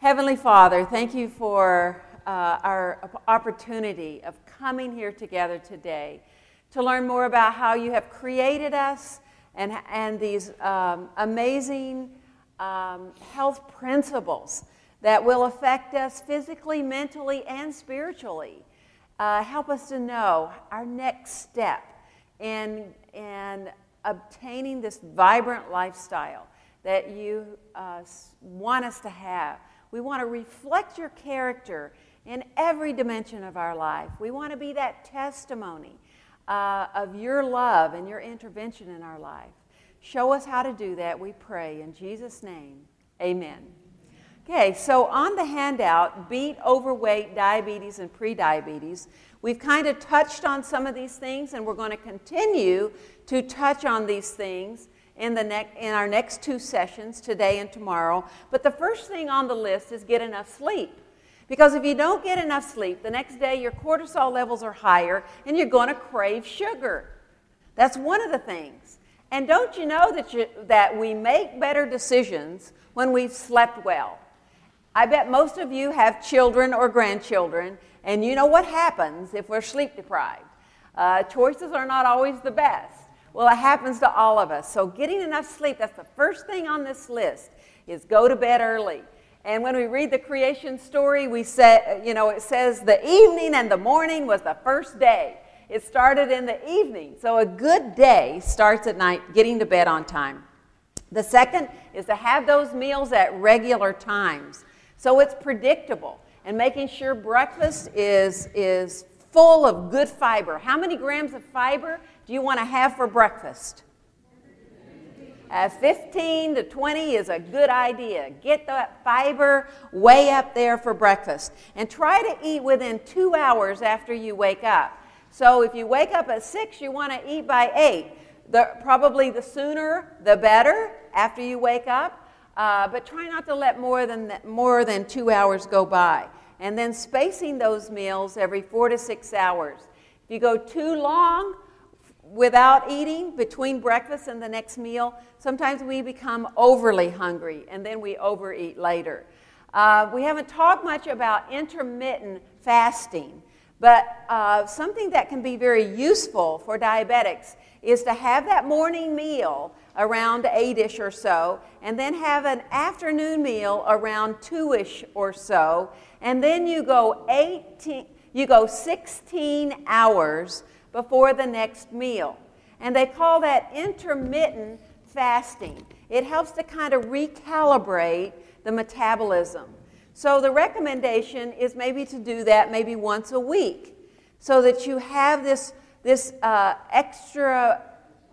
Heavenly Father, thank you for uh, our opportunity of coming here together today to learn more about how you have created us and, and these um, amazing um, health principles that will affect us physically, mentally, and spiritually. Uh, help us to know our next step in, in obtaining this vibrant lifestyle that you uh, want us to have. We want to reflect your character in every dimension of our life. We want to be that testimony uh, of your love and your intervention in our life. Show us how to do that, we pray. In Jesus' name, amen. Okay, so on the handout, beat, overweight, diabetes, and prediabetes. We've kind of touched on some of these things, and we're going to continue to touch on these things in, the ne- in our next two sessions, today and tomorrow. But the first thing on the list is get enough sleep. Because if you don't get enough sleep, the next day your cortisol levels are higher and you're going to crave sugar. That's one of the things. And don't you know that, you, that we make better decisions when we've slept well? I bet most of you have children or grandchildren, and you know what happens if we're sleep deprived. Uh, choices are not always the best. Well, it happens to all of us. So getting enough sleep, that's the first thing on this list, is go to bed early. And when we read the creation story, we say, you know, it says the evening and the morning was the first day. It started in the evening. So a good day starts at night, getting to bed on time. The second is to have those meals at regular times. So it's predictable and making sure breakfast is, is full of good fiber. How many grams of fiber do you want to have for breakfast? Uh, 15 to 20 is a good idea. Get that fiber way up there for breakfast. And try to eat within two hours after you wake up. So if you wake up at 6, you want to eat by 8. The, probably the sooner, the better after you wake up. Uh, but try not to let more than, more than two hours go by. And then spacing those meals every four to six hours. If you go too long, without eating between breakfast and the next meal, sometimes we become overly hungry and then we overeat later. Uh, we haven't talked much about intermittent fasting, but uh, something that can be very useful for diabetics is to have that morning meal around 8ish or so, and then have an afternoon meal around 2ish or so, and then you go 18, you go 16 hours before the next meal. And they call that intermittent fasting. It helps to kind of recalibrate the metabolism. So the recommendation is maybe to do that maybe once a week so that you have this, this uh, extra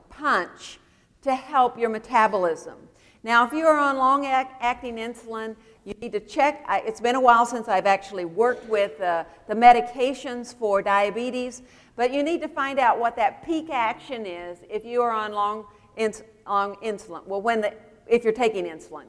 punch to help your metabolism. Now, if you are on long acting insulin, you need to check. It's been a while since I've actually worked with uh, the medications for diabetes, but you need to find out what that peak action is if you are on long, ins- long insulin. Well, when the, if you're taking insulin.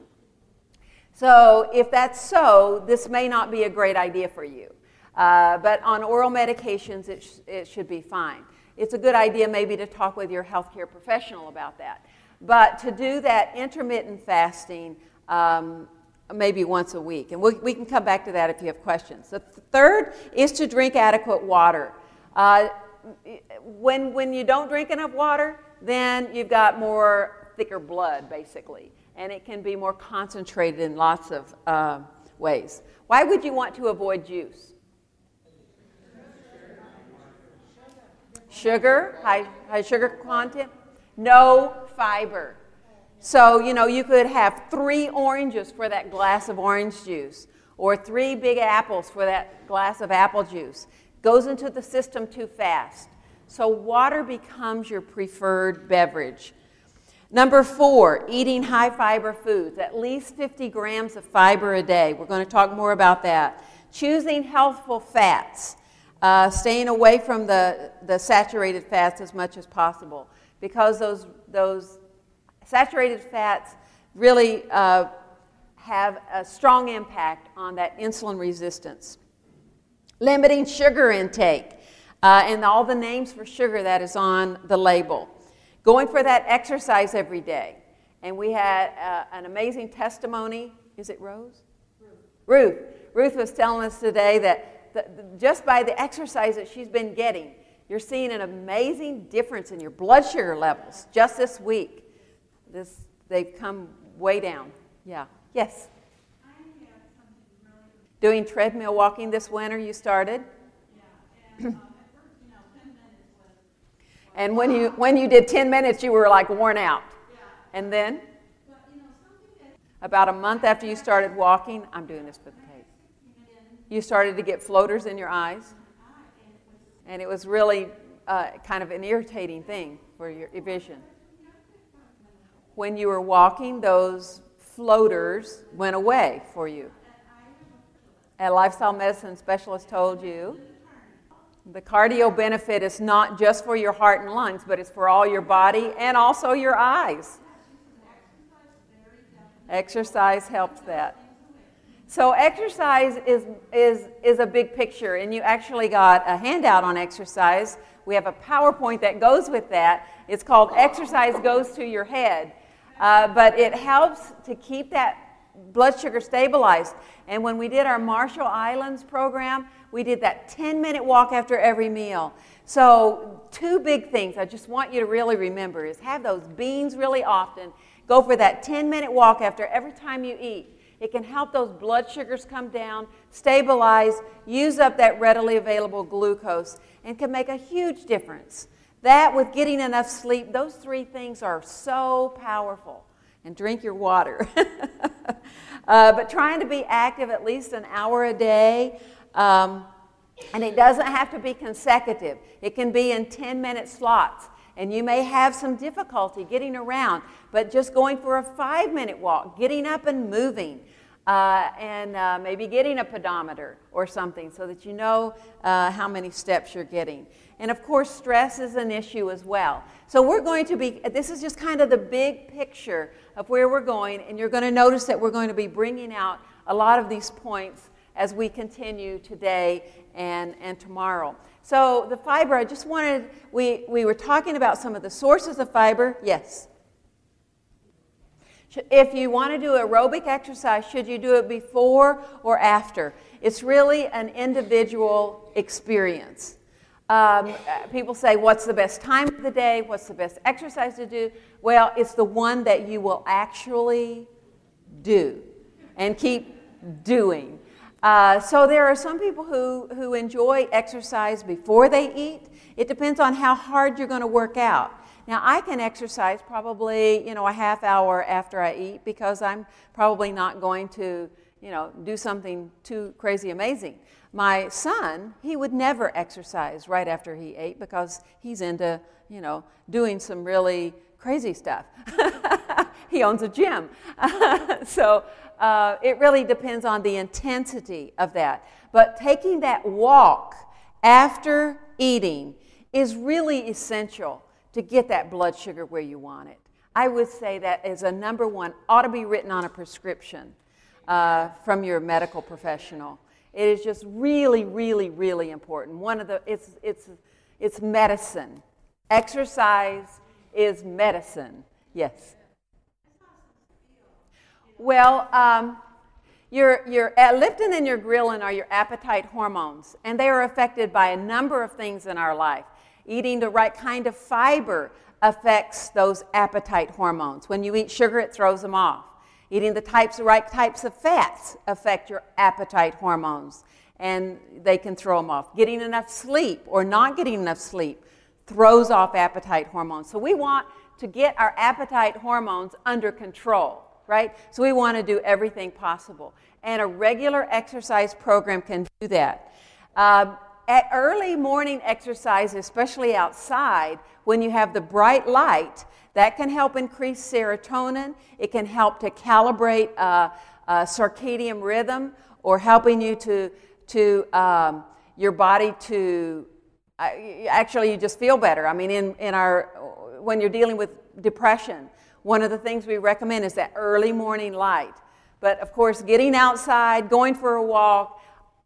So, if that's so, this may not be a great idea for you. Uh, but on oral medications, it, sh- it should be fine. It's a good idea maybe to talk with your healthcare professional about that. But to do that intermittent fasting, um, maybe once a week. And we, we can come back to that if you have questions. The third is to drink adequate water. Uh, when, when you don't drink enough water, then you've got more thicker blood, basically, and it can be more concentrated in lots of uh, ways. Why would you want to avoid juice? Sugar, high, high sugar content, no fiber. So, you know, you could have three oranges for that glass of orange juice, or three big apples for that glass of apple juice goes into the system too fast. So water becomes your preferred beverage. Number four, eating high fiber foods, at least 50 grams of fiber a day. We're going to talk more about that. Choosing healthful fats, uh, staying away from the, the saturated fats as much as possible because those, those saturated fats really uh, have a strong impact on that insulin resistance limiting sugar intake, uh, and all the names for sugar that is on the label. Going for that exercise every day. And we had uh, an amazing testimony. Is it Rose? Ruth. Ruth was telling us today that the, the, just by the exercise that she's been getting, you're seeing an amazing difference in your blood sugar levels just this week. This, they've come way down. Yeah. Yes? Doing treadmill walking this winter, you started? Yeah. And, um, first, you know, and when you, when you did 10 minutes, you were like worn out. Yeah. And then? But, you know, about a month after you started walking, I'm doing this for the tape. You started to get floaters in your eyes? And it was really uh, kind of an irritating thing for your vision. When you were walking, those floaters went away for you. A lifestyle medicine specialist told you the cardio benefit is not just for your heart and lungs, but it's for all your body and also your eyes. Exercise helps that. So exercise is, is, is a big picture, and you actually got a handout on exercise. We have a PowerPoint that goes with that. It's called Exercise Goes to Your Head. Uh, but it helps to keep that blood sugar stabilized. And when we did our Marshall Islands program, we did that 10 minute walk after every meal. So, two big things I just want you to really remember is have those beans really often. Go for that 10 minute walk after every time you eat. It can help those blood sugars come down, stabilize, use up that readily available glucose, and can make a huge difference. That, with getting enough sleep, those three things are so powerful. And drink your water. uh, but trying to be active at least an hour a day. Um, and it doesn't have to be consecutive, it can be in 10 minute slots. And you may have some difficulty getting around, but just going for a five minute walk, getting up and moving, uh, and uh, maybe getting a pedometer or something so that you know uh, how many steps you're getting. And of course, stress is an issue as well. So we're going to be, this is just kind of the big picture of where we're going, and you're going to notice that we're going to be bringing out a lot of these points as we continue today and, and tomorrow. So the fiber, I just wanted, we, we were talking about some of the sources of fiber. Yes. If you want to do aerobic exercise, should you do it before or after? It's really an individual experience. Um, people say, What's the best time of the day? What's the best exercise to do? Well, it's the one that you will actually do and keep doing. Uh, so there are some people who, who enjoy exercise before they eat. It depends on how hard you're going to work out. Now, I can exercise probably, you know, a half hour after I eat because I'm probably not going to, you know, do something too crazy amazing. My son, he would never exercise right after he ate because he's into, you know, doing some really crazy stuff. he owns a gym. so uh, it really depends on the intensity of that. But taking that walk after eating is really essential to get that blood sugar where you want it. I would say that as a number one, ought to be written on a prescription uh, from your medical professional. It is just really, really, really important. One of the, it's, it's, it's medicine. Exercise is medicine. Yes. Well, um, your, your uh, leptin and your ghrelin are your appetite hormones, and they are affected by a number of things in our life. Eating the right kind of fiber affects those appetite hormones. When you eat sugar, it throws them off. Eating the types, right types of fats affect your appetite hormones, and they can throw them off. Getting enough sleep or not getting enough sleep throws off appetite hormones. So we want to get our appetite hormones under control, right? So we want to do everything possible. And a regular exercise program can do that. Uh, at early morning exercise, especially outside, when you have the bright light, that can help increase serotonin. It can help to calibrate uh, uh, circadian rhythm or helping you to, to um, your body to uh, actually you just feel better. I mean, in, in our, when you're dealing with depression, one of the things we recommend is that early morning light. But of course, getting outside, going for a walk,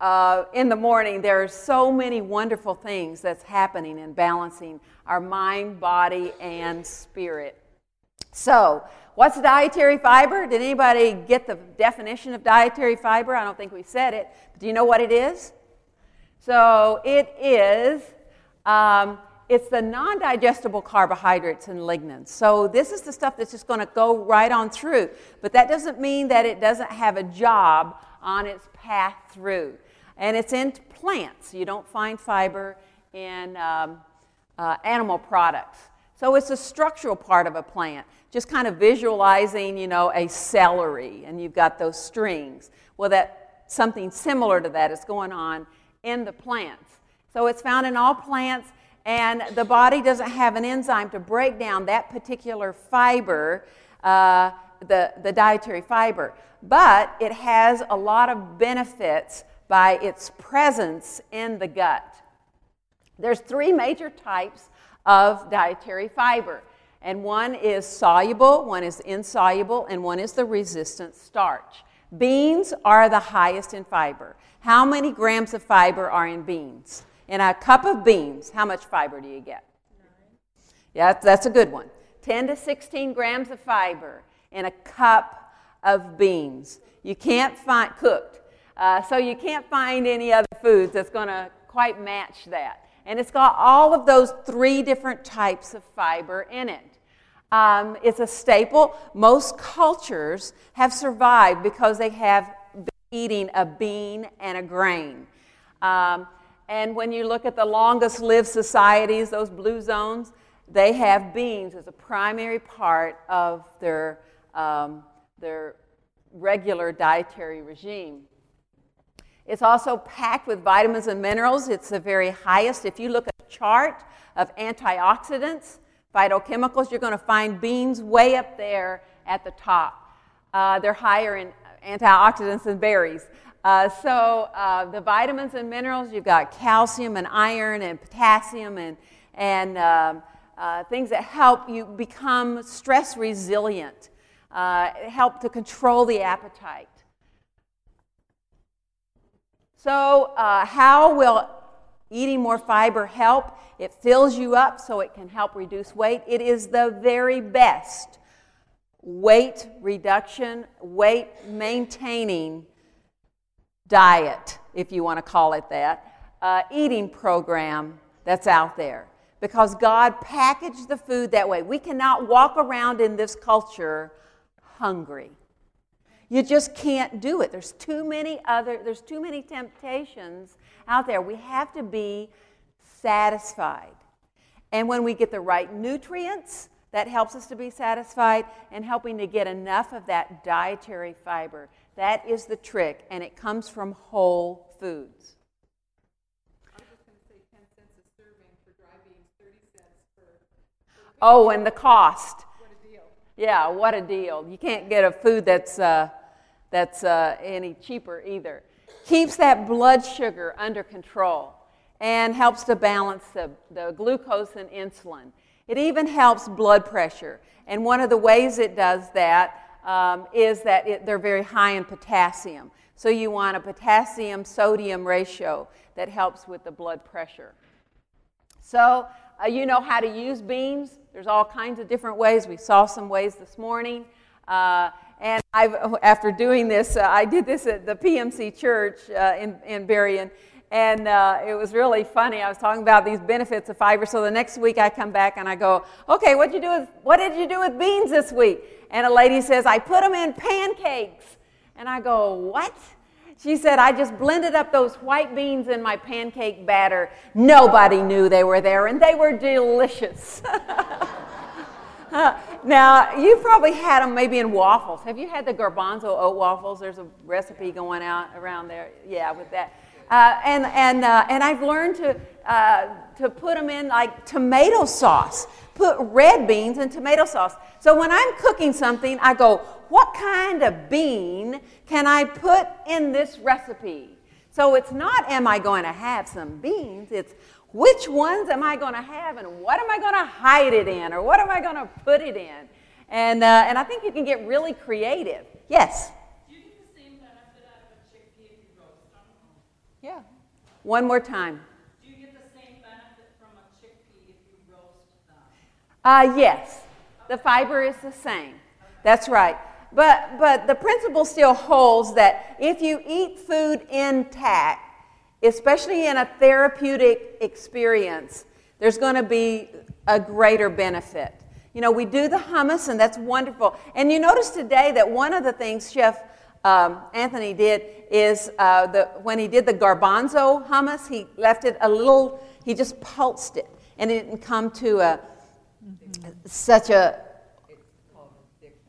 uh, in the morning, there are so many wonderful things that's happening in balancing our mind, body, and spirit. So, what's dietary fiber? Did anybody get the definition of dietary fiber? I don't think we said it. But do you know what it is? So, it is. Um, it's the non digestible carbohydrates and lignans. So, this is the stuff that's just going to go right on through. But that doesn't mean that it doesn't have a job on its path through. And it's in plants. You don't find fiber in um, uh, animal products. So, it's a structural part of a plant. Just kind of visualizing, you know, a celery, and you've got those strings. Well, that something similar to that is going on in the plants. So, it's found in all plants and the body doesn't have an enzyme to break down that particular fiber, uh, the, the dietary fiber. But it has a lot of benefits by its presence in the gut. There's three major types of dietary fiber, and one is soluble, one is insoluble, and one is the resistant starch. Beans are the highest in fiber. How many grams of fiber are in beans? In a cup of beans, how much fiber do you get? Yeah, that's a good one. 10 to 16 grams of fiber in a cup of beans. You can't find, cooked. Uh, so you can't find any other foods that's going to quite match that. And it's got all of those three different types of fiber in it. Um, it's a staple. Most cultures have survived because they have been eating a bean and a grain. Um, and when you look at the longest lived societies, those blue zones, they have beans as a primary part of their, um, their regular dietary regime. It's also packed with vitamins and minerals. It's the very highest. If you look at a chart of antioxidants, phytochemicals, you're going to find beans way up there at the top. Uh, they're higher in antioxidants than berries. Uh, so uh, the vitamins and minerals, you've got calcium and iron and potassium and, and um, uh, things that help you become stress resilient, uh, help to control the appetite. So, uh, how will eating more fiber help? It fills you up so it can help reduce weight. It is the very best weight reduction, weight maintaining diet, if you want to call it that, uh, eating program that's out there. Because God packaged the food that way. We cannot walk around in this culture hungry. You just can't do it. There's too many other, there's too many temptations out there. We have to be satisfied. And when we get the right nutrients, that helps us to be satisfied and helping to get enough of that dietary fiber. That is the trick, and it comes from whole foods. Oh, and the cost. What a deal. Yeah, what a deal. You can't get a food that's, uh, that's uh, any cheaper either. Keeps that blood sugar under control and helps to balance the, the glucose and insulin. It even helps blood pressure. And one of the ways it does that um, is that it, they're very high in potassium. So you want a potassium sodium ratio that helps with the blood pressure. So uh, you know how to use beans. There's all kinds of different ways. We saw some ways this morning. Uh, and I've, after doing this, uh, I did this at the PMC church uh, in, in Berrien. And uh, it was really funny. I was talking about these benefits of fiber. So the next week I come back and I go, okay, what you do with, what did you do with beans this week? And a lady says, I put them in pancakes. And I go, What? She said, I just blended up those white beans in my pancake batter. Nobody knew they were there, and they were delicious. now, you've probably had them maybe in waffles. Have you had the garbanzo oat waffles? There's a recipe going out around there. Yeah, with that. Uh, and, and, uh, and I've learned to, uh, to put them in like tomato sauce. Put red beans in tomato sauce. So when I'm cooking something, I go, what kind of bean can I put in this recipe? So it's not, am I going to have some beans? It's, which ones am I going to have and what am I going to hide it in or what am I going to put it in? And, uh, and I think you can get really creative. Yes? Do you get the same benefit out of a chickpea if you roast them? Yeah. One more time. Do you get the same benefit from a chickpea if you roast them? Uh, yes. the fiber is the same. That's right. But, but the principle still holds that if you eat food intact, especially in a therapeutic experience, there's going to be a greater benefit. You know, we do the hummus, and that's wonderful. And you notice today that one of the things Chef um, Anthony did is uh, the, when he did the garbanzo hummus, he left it a little, he just pulsed it, and it didn't come to a, mm-hmm. such a, thick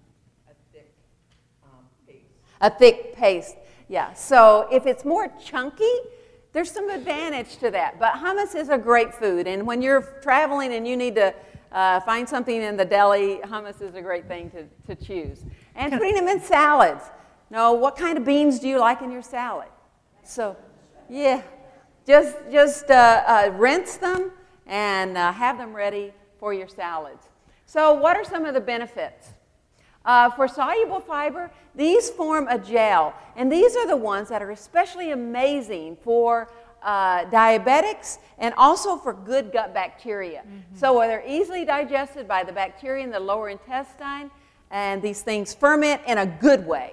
paste. a thick paste. Yeah, so if it's more chunky, there's some advantage to that. But hummus is a great food, and when you're traveling and you need to uh, find something in the deli, hummus is a great thing to, to choose. And putting them in salads. Now, what kind of beans do you like in your salad? So, yeah, just, just uh, uh, rinse them and uh, have them ready for your salads. So, what are some of the benefits? Uh, for soluble fiber, these form a gel, and these are the ones that are especially amazing for uh, diabetics and also for good gut bacteria. Mm-hmm. So they're easily digested by the bacteria in the lower intestine, and these things ferment in a good way.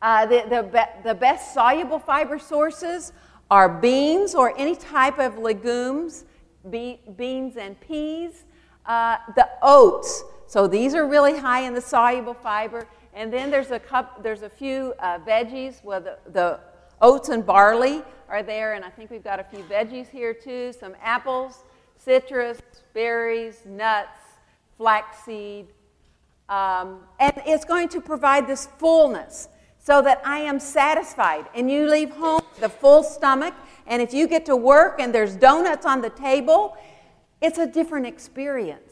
Uh, the, the, be- the best soluble fiber sources are beans or any type of legumes, be- beans and peas, uh, the oats. So these are really high in the soluble fiber. And then there's a, cup, there's a few uh, veggies, well, the, the oats and barley are there, and I think we've got a few veggies here too some apples, citrus, berries, nuts, flaxseed. Um, and it's going to provide this fullness so that I am satisfied. And you leave home with a full stomach, and if you get to work and there's donuts on the table, it's a different experience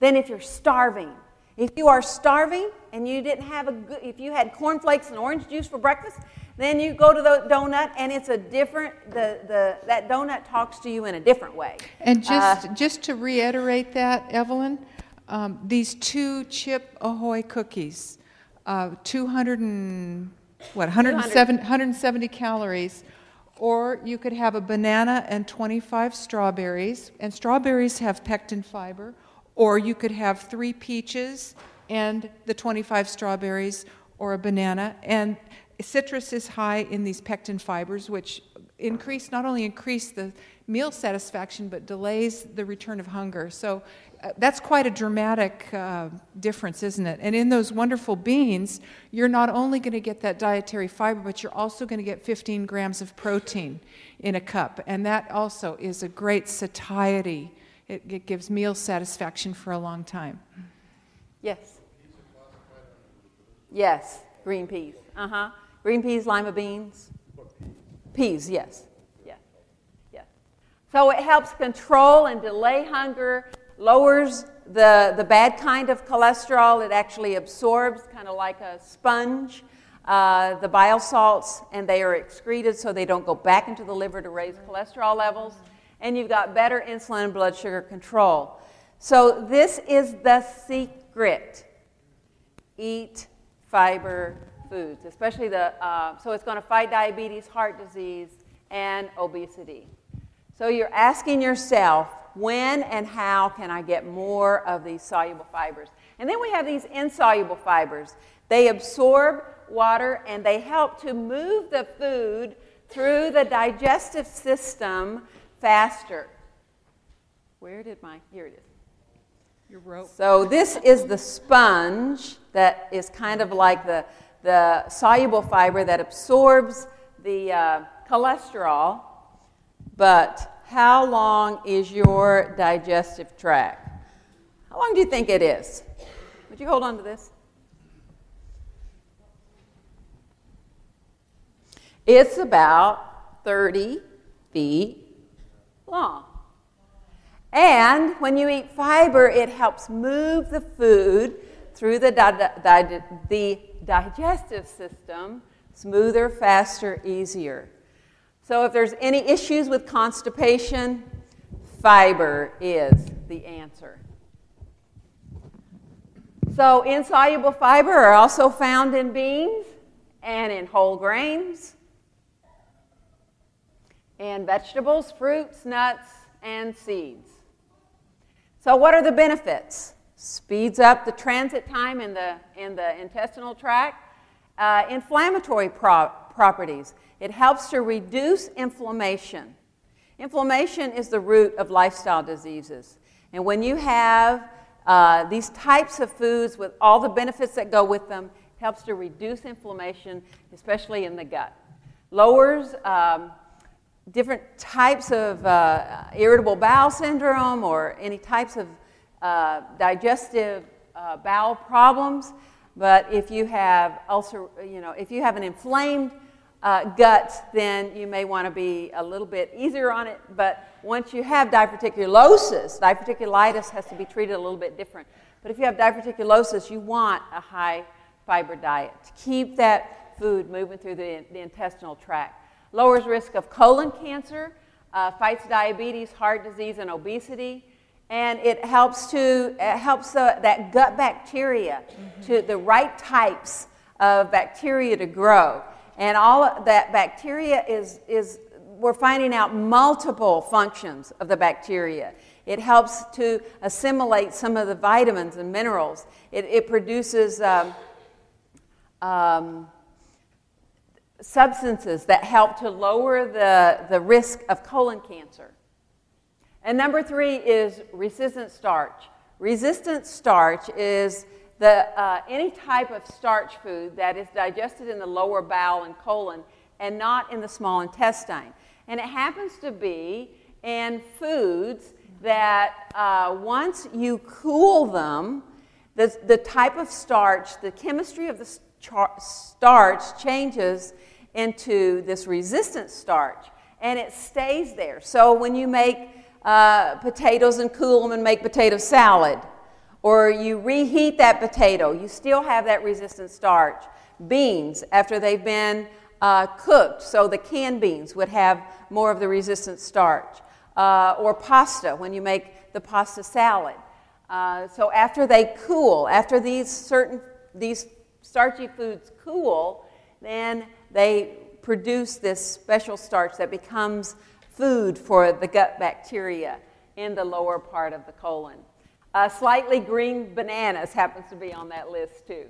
than if you're starving. If you are starving and you didn't have a good, if you had cornflakes and orange juice for breakfast, then you go to the donut, and it's a different. The, the that donut talks to you in a different way. And just uh, just to reiterate that, Evelyn, um, these two chip ahoy cookies, uh, 200 and what 107, 170 calories. Or you could have a banana and 25 strawberries, and strawberries have pectin fiber. Or you could have three peaches and the 25 strawberries, or a banana, and citrus is high in these pectin fibers, which increase not only increase the meal satisfaction but delays the return of hunger. So uh, that's quite a dramatic uh, difference, isn't it? And in those wonderful beans, you're not only going to get that dietary fiber, but you're also going to get 15 grams of protein in a cup, and that also is a great satiety. It, it gives meal satisfaction for a long time. Yes. Yes, green peas. Uh huh. Green peas, lima beans? Peas, yes. Yeah. Yeah. So it helps control and delay hunger, lowers the, the bad kind of cholesterol. It actually absorbs, kind of like a sponge, uh, the bile salts, and they are excreted so they don't go back into the liver to raise cholesterol levels. And you've got better insulin and blood sugar control. So, this is the secret eat fiber foods, especially the, uh, so it's going to fight diabetes, heart disease, and obesity. So you're asking yourself, when and how can I get more of these soluble fibers? And then we have these insoluble fibers. They absorb water and they help to move the food through the digestive system faster. Where did my, here it is. Your rope. So this is the sponge that is kind of like the the soluble fiber that absorbs the uh, cholesterol, but how long is your digestive tract? How long do you think it is? Would you hold on to this? It's about 30 feet long. And when you eat fiber, it helps move the food through the, di- di- the digestive system smoother, faster, easier. So, if there's any issues with constipation, fiber is the answer. So, insoluble fiber are also found in beans and in whole grains, and vegetables, fruits, nuts, and seeds. So, what are the benefits? speeds up the transit time in the, in the intestinal tract. Uh, inflammatory pro- properties. It helps to reduce inflammation. Inflammation is the root of lifestyle diseases. And when you have uh, these types of foods with all the benefits that go with them, helps to reduce inflammation, especially in the gut. Lowers um, different types of uh, irritable bowel syndrome or any types of uh, digestive uh, bowel problems. But if you have ulcer, you know, if you have an inflamed uh, gut, then you may want to be a little bit easier on it. But once you have diverticulosis, diverticulitis has to be treated a little bit different. But if you have diverticulosis, you want a high fiber diet to keep that food moving through the, the intestinal tract lowers risk of colon cancer, uh, fights diabetes, heart disease, and obesity. And it helps to it helps uh, that gut bacteria mm-hmm. to the right types of bacteria to grow. And all of that bacteria is, is we're finding out multiple functions of the bacteria. It helps to assimilate some of the vitamins and minerals. It, it produces um, um, substances that help to lower the, the risk of colon cancer. And number three is resistant starch. Resistant starch is the, uh, any type of starch food that is digested in the lower bowel and colon and not in the small intestine. And it happens to be in foods that uh, once you cool them, the, the type of starch, the chemistry of the starch changes into this resistant starch and it stays there. So when you make uh, potatoes and cool them and make potato salad, or you reheat that potato, you still have that resistant starch. Beans, after they've been uh, cooked, so the canned beans would have more of the resistant starch. Uh, or pasta, when you make the pasta salad. Uh, so after they cool, after these certain these starchy foods cool, then they produce this special starch that becomes food for the gut bacteria in the lower part of the colon. Uh, slightly green bananas happens to be on that list too.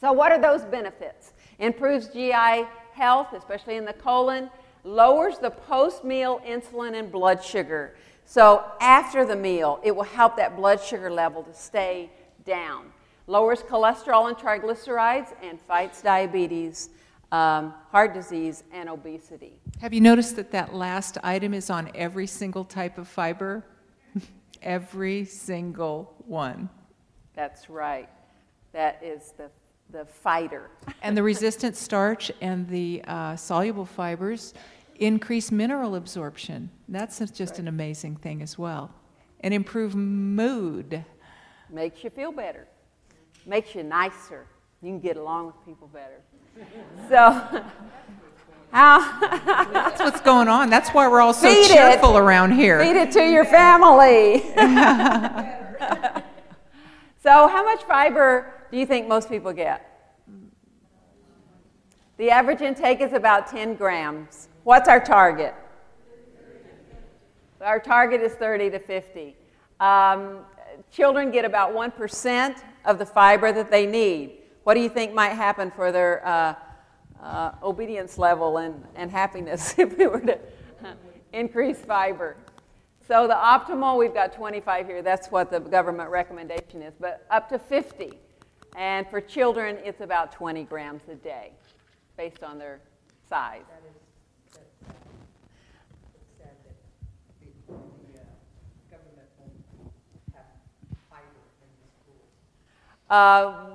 So, what are those benefits? Improves GI health, especially in the colon, lowers the post meal insulin and blood sugar. So, after the meal, it will help that blood sugar level to stay down. Lowers cholesterol and triglycerides and fights diabetes um, heart disease, and obesity. Have you noticed that that last item is on every single type of fiber? every single one. That's right. That is the, the fighter. and the resistant starch and the uh, soluble fibers increase mineral absorption. That's just right. an amazing thing as well. And improve mood. Makes you feel better. Makes you nicer. You can get along with people better. So, how? That's what's going on. That's why we're all so feed cheerful it. around here. Feed it to your family. so, how much fiber do you think most people get? The average intake is about 10 grams. What's our target? Our target is 30 to 50. Um, children get about 1% of the fiber that they need. What do you think might happen for their uh, uh, obedience level and, and happiness if we were to increase fiber? So the optimal, we've got 25 here. That's what the government recommendation is, but up to 50. And for children, it's about 20 grams a day based on their size. Uh,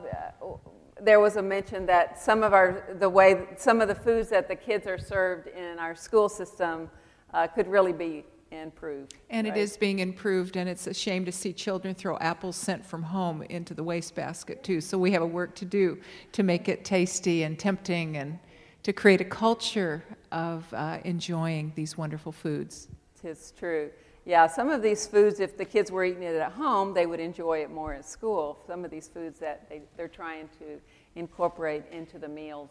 there was a mention that some of our the way some of the foods that the kids are served in our school system uh, could really be improved. And right? it is being improved, and it's a shame to see children throw apples sent from home into the wastebasket too. So we have a work to do to make it tasty and tempting, and to create a culture of uh, enjoying these wonderful foods. It's true. Yeah, some of these foods, if the kids were eating it at home, they would enjoy it more at school. Some of these foods that they, they're trying to incorporate into the meals.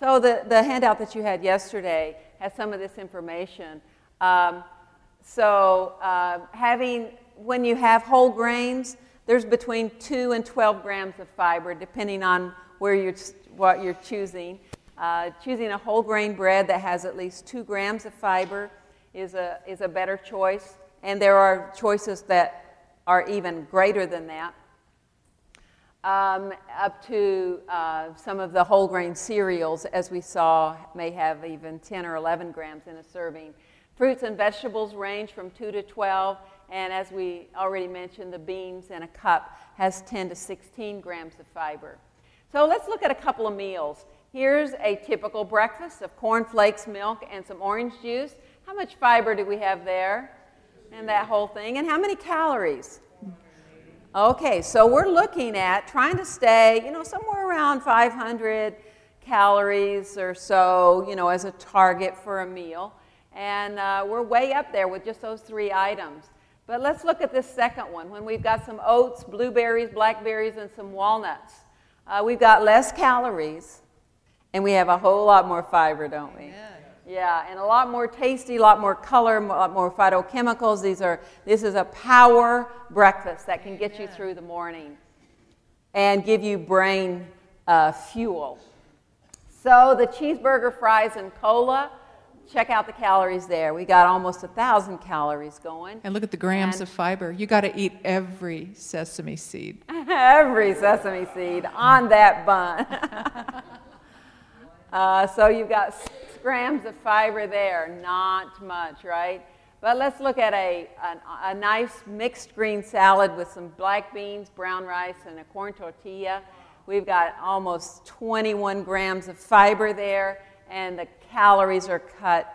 So the, the handout that you had yesterday has some of this information. Um, so uh, having, when you have whole grains, there's between 2 and 12 grams of fiber, depending on where you're, what you're choosing. Uh, choosing a whole grain bread that has at least 2 grams of fiber is a, is a better choice. And there are choices that are even greater than that. Um, up to uh, some of the whole grain cereals, as we saw, may have even 10 or 11 grams in a serving. Fruits and vegetables range from 2 to 12, and as we already mentioned, the beans in a cup has 10 to 16 grams of fiber. So let's look at a couple of meals. Here's a typical breakfast of corn flakes, milk, and some orange juice. How much fiber do we have there? And that whole thing. And how many calories? Okay, so we're looking at trying to stay, you know, somewhere around 500 calories or so, you know, as a target for a meal. And uh, we're way up there with just those three items. But let's look at this second one when we've got some oats, blueberries, blackberries, and some walnuts. Uh, we've got less calories, and we have a whole lot more fiber, don't we? Yeah. Yeah, and a lot more tasty, a lot more color, a lot more phytochemicals. These are, this is a power breakfast that can get you through the morning and give you brain uh, fuel. So the cheeseburger, fries, and cola check out the calories there. We got almost a thousand calories going. And look at the grams and of fiber. You got to eat every sesame seed. every sesame seed on that bun. uh, so you've got grams of fiber there. Not much, right? But let's look at a, a, a nice mixed green salad with some black beans, brown rice, and a corn tortilla. We've got almost 21 grams of fiber there and the calories are cut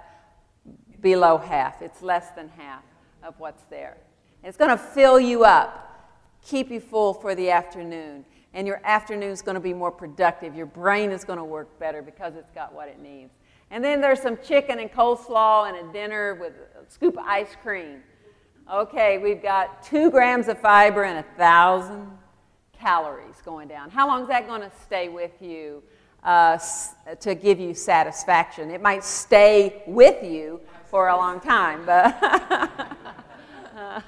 below half. It's less than half of what's there. It's going to fill you up, keep you full for the afternoon, and your afternoon is going to be more productive. Your brain is going to work better because it's got what it needs. And then there's some chicken and coleslaw and a dinner with a scoop of ice cream. Okay, we've got two grams of fiber and a thousand calories going down. How long is that going to stay with you? uh, to give you satisfaction. It might stay with you for a long time, but, uh,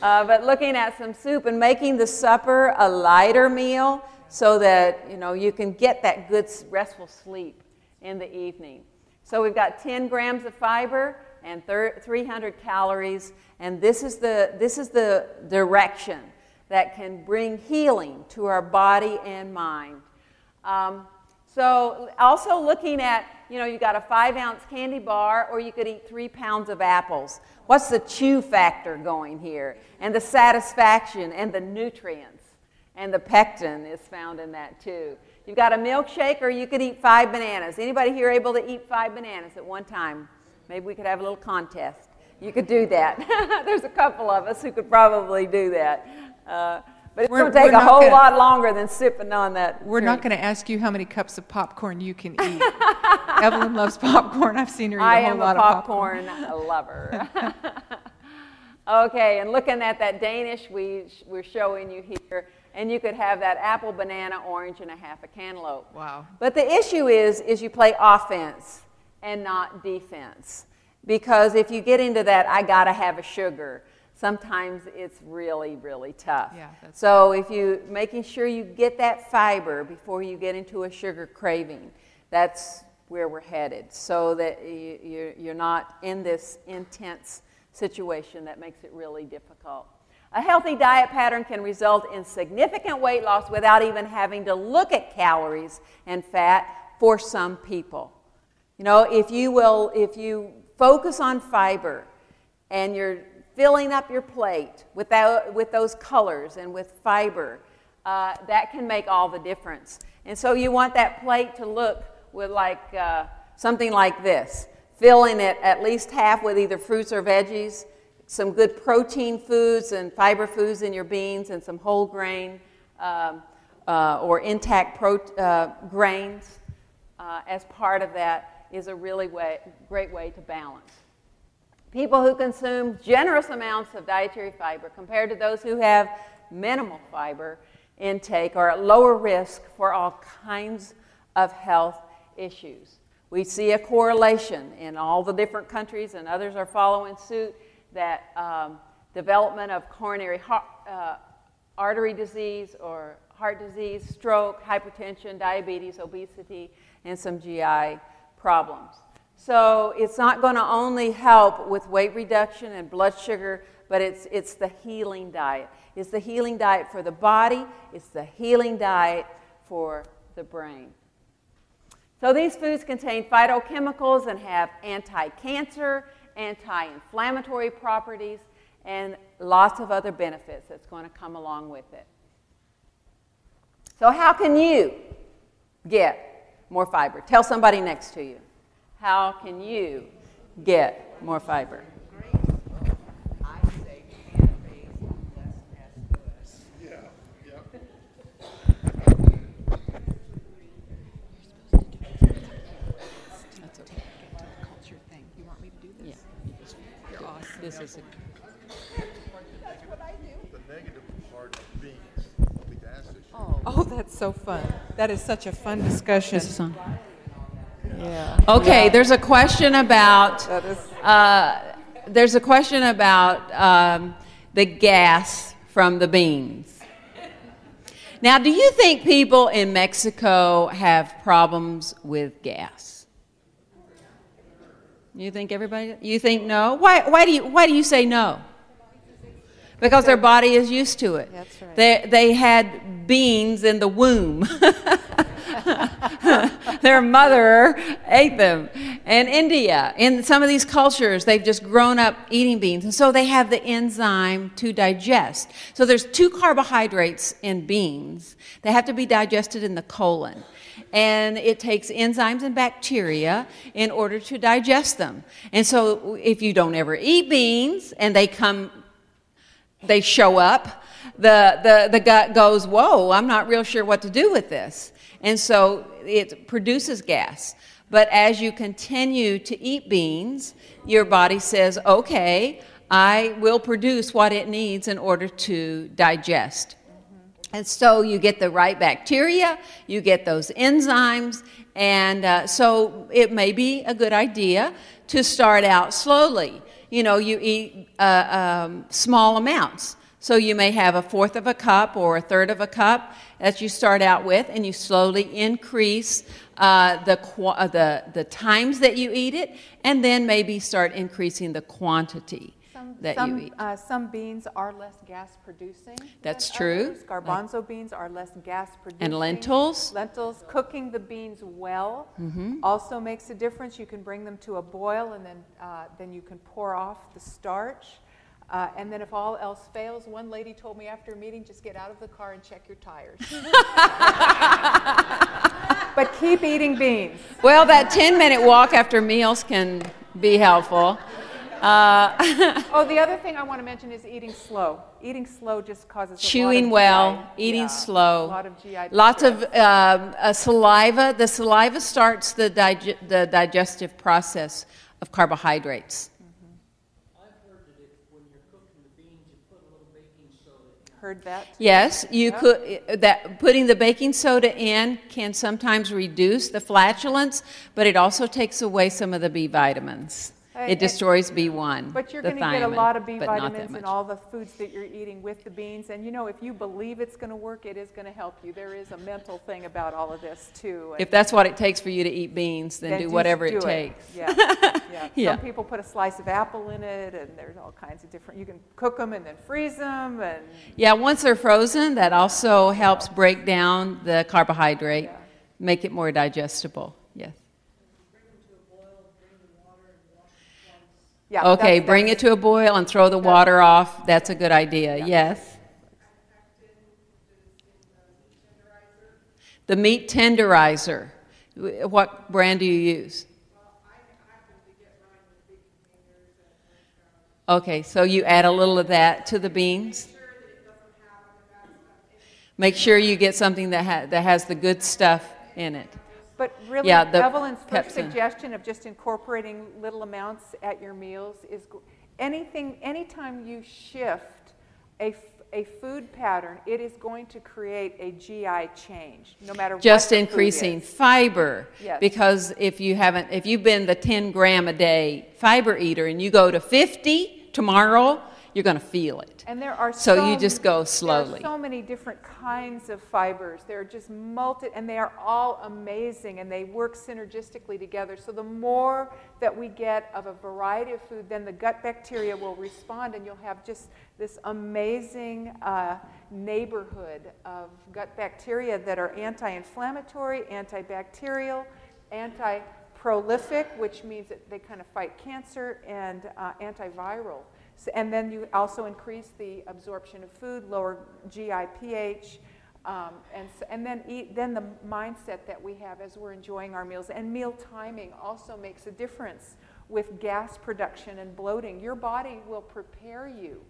but looking at some soup and making the supper a lighter meal so that you know you can get that good restful sleep in the evening. So we've got 10 grams of fiber and 300 calories, and this is the this is the direction that can bring healing to our body and mind. Um, so also looking at, you know, you got a five ounce candy bar or you could eat three pounds of apples. What's the chew factor going here? And the satisfaction and the nutrients. And the pectin is found in that too. You've got a milkshake or you could eat five bananas. Anybody here able to eat five bananas at one time? Maybe we could have a little contest. You could do that. There's a couple of us who could probably do that. Uh, but it's going to take a whole gonna, lot longer than sipping on that. We're drink. not going to ask you how many cups of popcorn you can eat. Evelyn loves popcorn. I've seen her eat I a whole lot a of popcorn. I am a popcorn lover. okay, and looking at that Danish we, we're showing you here, and you could have that apple, banana, orange, and a half a cantaloupe. Wow. But the issue is, is you play offense and not defense. Because if you get into that, I got to have a sugar sometimes it's really, really tough. Yeah, so if you making sure you get that fiber before you get into a sugar craving, that's where we're headed. So that you, you're not in this intense situation that makes it really difficult. A healthy diet pattern can result in significant weight loss without even having to look at calories and fat for some people. You know, if you will, if you focus on fiber and you're filling up your plate with, that, with those colors and with fiber, uh, that can make all the difference. And so you want that plate to look with like uh, something like this, filling it at least half with either fruits or veggies, some good protein foods and fiber foods in your beans, and some whole grain um, uh, or intact pro- uh, grains uh, as part of that is a really way, great way to balance. People who consume generous amounts of dietary fiber compared to those who have minimal fiber intake are at lower risk for all kinds of health issues. We see a correlation in all the different countries, and others are following suit, that um, development of coronary heart, uh, artery disease or heart disease, stroke, hypertension, diabetes, obesity, and some GI problems. So it's not going to only help with weight reduction and blood sugar, but it's, it's the healing diet. It's the healing diet for the body, it's the healing diet for the brain. So these foods contain phytochemicals and have anti cancer, anti inflammatory properties, and lots of other benefits that's going to come along with it. So, how can you get more fiber? Tell somebody next to you. How can you get more fiber? This is a The negative part of beans, the gas issue. Oh, that's so fun. That is such a fun discussion. This is on. Yeah. Okay, there's a question about uh, there's a question about um, the gas from the beans. Now, do you think people in Mexico have problems with gas? You think everybody? You think no? Why, why, do, you, why do you say no? Because their body is used to it. That's right. They, they had beans in the womb. their mother ate them. And India, in some of these cultures, they've just grown up eating beans. And so they have the enzyme to digest. So there's two carbohydrates in beans. They have to be digested in the colon. And it takes enzymes and bacteria in order to digest them. And so if you don't ever eat beans and they come they show up, the, the, the gut goes, Whoa, I'm not real sure what to do with this. And so it produces gas. But as you continue to eat beans, your body says, Okay, I will produce what it needs in order to digest. And so you get the right bacteria, you get those enzymes, and uh, so it may be a good idea to start out slowly. You know, you eat uh, um, small amounts. So you may have a fourth of a cup or a third of a cup that you start out with, and you slowly increase uh, the, uh, the, the times that you eat it, and then maybe start increasing the quantity Some, that some, you eat. Uh, some beans are less gas producing. That's true. others. Garbanzo beans are less gas producing. And lentils? Lentils, cooking the beans well Mm-hmm. also makes a difference. You can bring them to a boil and then, uh, then you can pour off the starch. Uh, and then if all else fails, one lady told me after a meeting, just get out of the car and check your tires. but keep eating beans. Well, that 10 minute walk after meals can be helpful. Uh, Oh, the other thing I want to mention is eating slow. Eating slow just causes a lot chewing well, GI eating yeah, slow. Lot of GI. Lots of um, uh, saliva. The saliva starts the, dig- the digestive process of carbohydrates. I've heard that? If when you're cooking the beans you put a little baking soda in. Heard that too. Yes, you could. That putting the baking soda in can sometimes reduce the flatulence, but it also takes away some of the B vitamins. Hey, It destroys B1. But you're going to get a lot of B but not that vitamins in all the foods that you're eating with the beans. And you know, if you believe it's going to work, it is going to help you. There is a mental thing about all of this, too. and If that's what it takes for you to eat beans, then, then do whatever do it takes. Yeah. yeah. Yeah. Some people put a slice of apple in it, and there's all kinds of different. You can cook them and then freeze them, and Yeah, once they're frozen, that also helps break down the carbohydrate, Yeah. make it more digestible. Yes. Yeah. Okay, that's- bring it to a boil and throw the water off. That's a good idea. Yes. The meat tenderizer. What brand do you use? Okay, so you add a little of that to the beans. Make sure you get something that, ha- that has the good stuff in it. But really, Yeah, the Evelyn's first suggestion of just incorporating little amounts at your meals is anything, anytime you shift a a food pattern, it is going to create a GI change, no matter just what the food increasing fiber. Yes. because if you haven't if you've been the 10 gram a day fiber eater and you go to 50 tomorrow you're going to feel it. And there are So so you just go There slowly. are so many different kinds of fibers. They're just multi, and they are all amazing, and they work synergistically together. So the more that we get of a variety of food, then the gut bacteria will respond, and you'll have just this amazing uh, neighborhood of gut bacteria that are anti-inflammatory, antibacterial, anti-prolific, which means that they kind of fight cancer, and uh, antiviral. So, and then you also increase the absorption of food, lower GI pH, um, and, so, and then, eat, then the mindset that we have as we're enjoying our meals. And meal timing also makes a difference with gas production and bloating. Your body will prepare you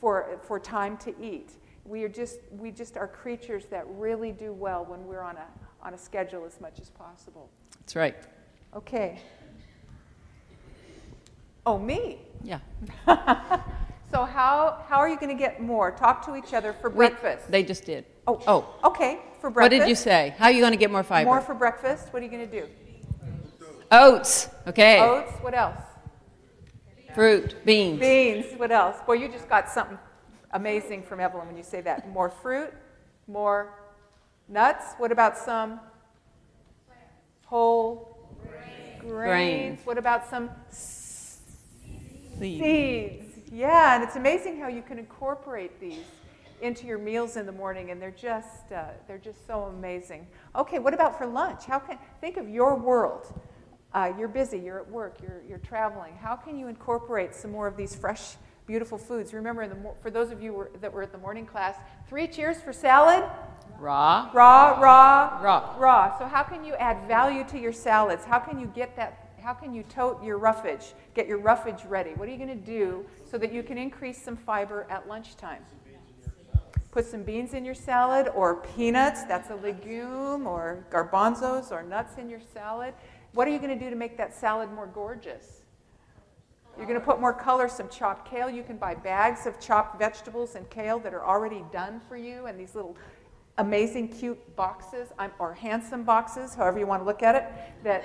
for, for time to eat. We are just, we just are creatures that really do well when we're on a, on a schedule as much as possible. That's right. Okay. Oh, me? Yeah. So how, how are you going to get more? Talk to each other for We- breakfast. They just did. oh, Oh, okay, for breakfast. what did you say? How are you going to get more fiber? More for breakfast. What are you going to do? Oats. Okay. Oats. What else? Fruit, beans. Beans. What else? Boy, you just got something amazing from Evelyn when you say that. More fruit. More nuts. What about some whole grains? Grains. What about some Seeds. Seeds. Yeah, and it's amazing how you can incorporate these into your meals in the morning, and they're just uh, they're just so amazing. Okay, what about for lunch? How can think of your world? Uh, you're busy. You're at work. You're you're traveling. How can you incorporate some more of these fresh, beautiful foods? Remember, in the mo- for those of you were, that were at the morning class, three cheers for salad. Raw. Raw, raw, Raw. raw. So how can you add value to your salads? How can you get that? How can you tote your roughage? Get your roughage ready. What are you going to do so that you can increase some fiber at lunchtime? Put some beans in your salad, or peanuts. That's a legume, or garbanzos, or nuts in your salad. What are you going to do to make that salad more gorgeous? You're going to put more color, some chopped kale. You can buy bags of chopped vegetables and kale that are already done for you, and these little amazing, cute boxes, or handsome boxes, however you want to look at it, that,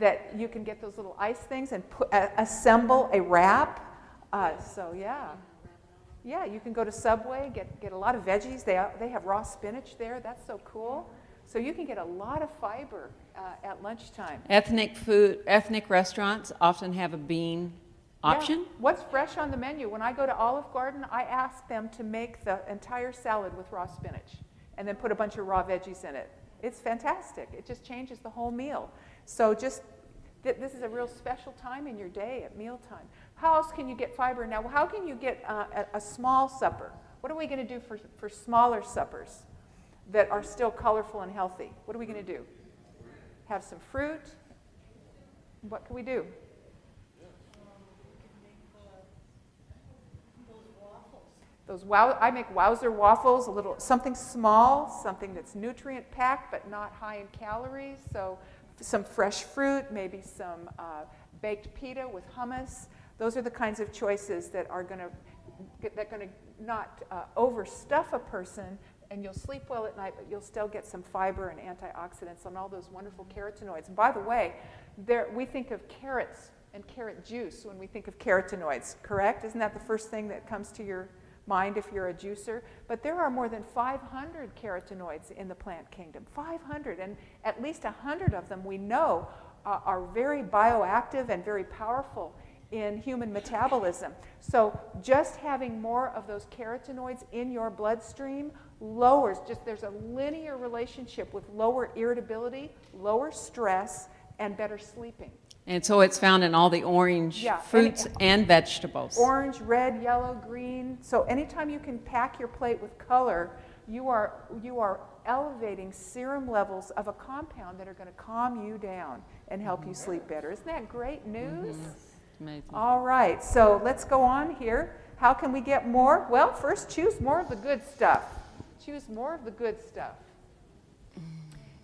that you can get those little ice things and put, uh, assemble a wrap. Uh, so, yeah. Yeah, you can go to Subway, get, get a lot of veggies. They, they have raw spinach there. That's so cool. So you can get a lot of fiber uh, at lunchtime. Ethnic food, ethnic restaurants often have a bean Yeah. option. What's fresh on the menu? When I go to Olive Garden, I ask them to make the entire salad with raw spinach and then put a bunch of raw veggies in it. It's fantastic. It just changes the whole meal. So just th- this is a real special time in your day at mealtime. How else can you get fiber? Now, how can you get uh, a, a small supper? What are we going to do for, for smaller suppers that are still colorful and healthy? What are we going to do? Have some fruit? What can we do? Those wow, I make Wowzer waffles, a little something small, something that's nutrient packed but not high in calories. So some fresh fruit, maybe some uh, baked pita with hummus. Those are the kinds of choices that are going to that going to not uh, overstuff a person, and you'll sleep well at night, but you'll still get some fiber and antioxidants and all those wonderful carotenoids. And by the way, there, we think of carrots and carrot juice when we think of carotenoids, correct? Isn't that the first thing that comes to your mind if you're a juicer? But there are more than 500 carotenoids in the plant kingdom. 500, and at least 100 of them we know uh, are very bioactive and very powerful in human metabolism. So just having more of those carotenoids in your bloodstream lowers just there's a linear relationship with lower irritability, lower stress, and better sleeping. And so it's found in all the orange Yeah, fruits any- and vegetables. Orange, red, yellow, green. So anytime you can pack your plate with color, you are you are elevating serum levels of a compound that are going to calm you down and help you mm-hmm. sleep better. Isn't that great news? Mm-hmm. Amazing. All right, so let's go on here. How can we get more? Well, first choose more of the good stuff. Choose more of the good stuff. Mm.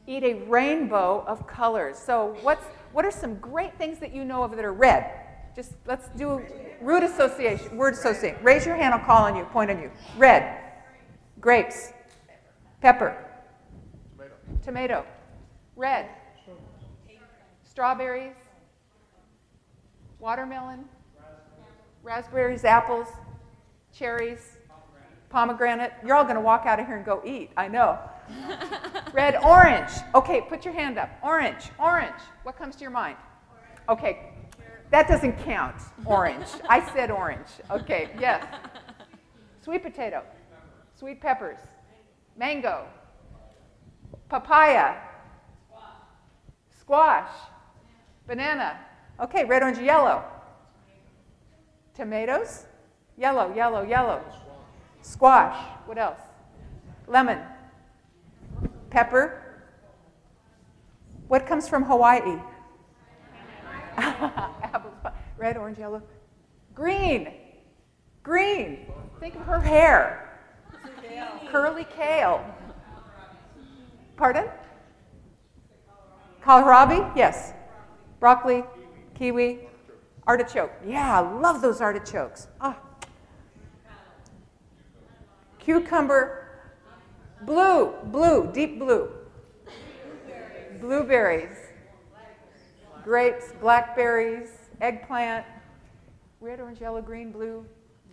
Eat a rainbow of colors. So, what's what are some great things that you know of that are red? Just let's do root association, word association. Raise your hand, I'll call on you, point on you. Red, grapes, pepper, tomato, red, strawberries, watermelon, raspberries, apples, cherries, pomegranate. You're all going to walk out of here and go eat. I know. Red, orange. Okay, put your hand up. Orange, orange. What comes to your mind? Okay, that doesn't count. Orange. I said orange. Okay, yes. Sweet potato, sweet peppers, mango, papaya, squash, banana. Okay, red, orange, yellow. Tomatoes, yellow, yellow, yellow. Squash. What else? Lemon. Pepper. What comes from Hawaii? Apples. Red, orange, yellow. Green. Green. Think of her hair. Curly kale. Pardon? Kohlrabi? Yes. Broccoli, kiwi, artichoke. Yeah, I love those artichokes. Ah. Cucumber, blue, blue, deep blue. Blueberries, grapes, blackberries, eggplant, red, orange, yellow, green, blue,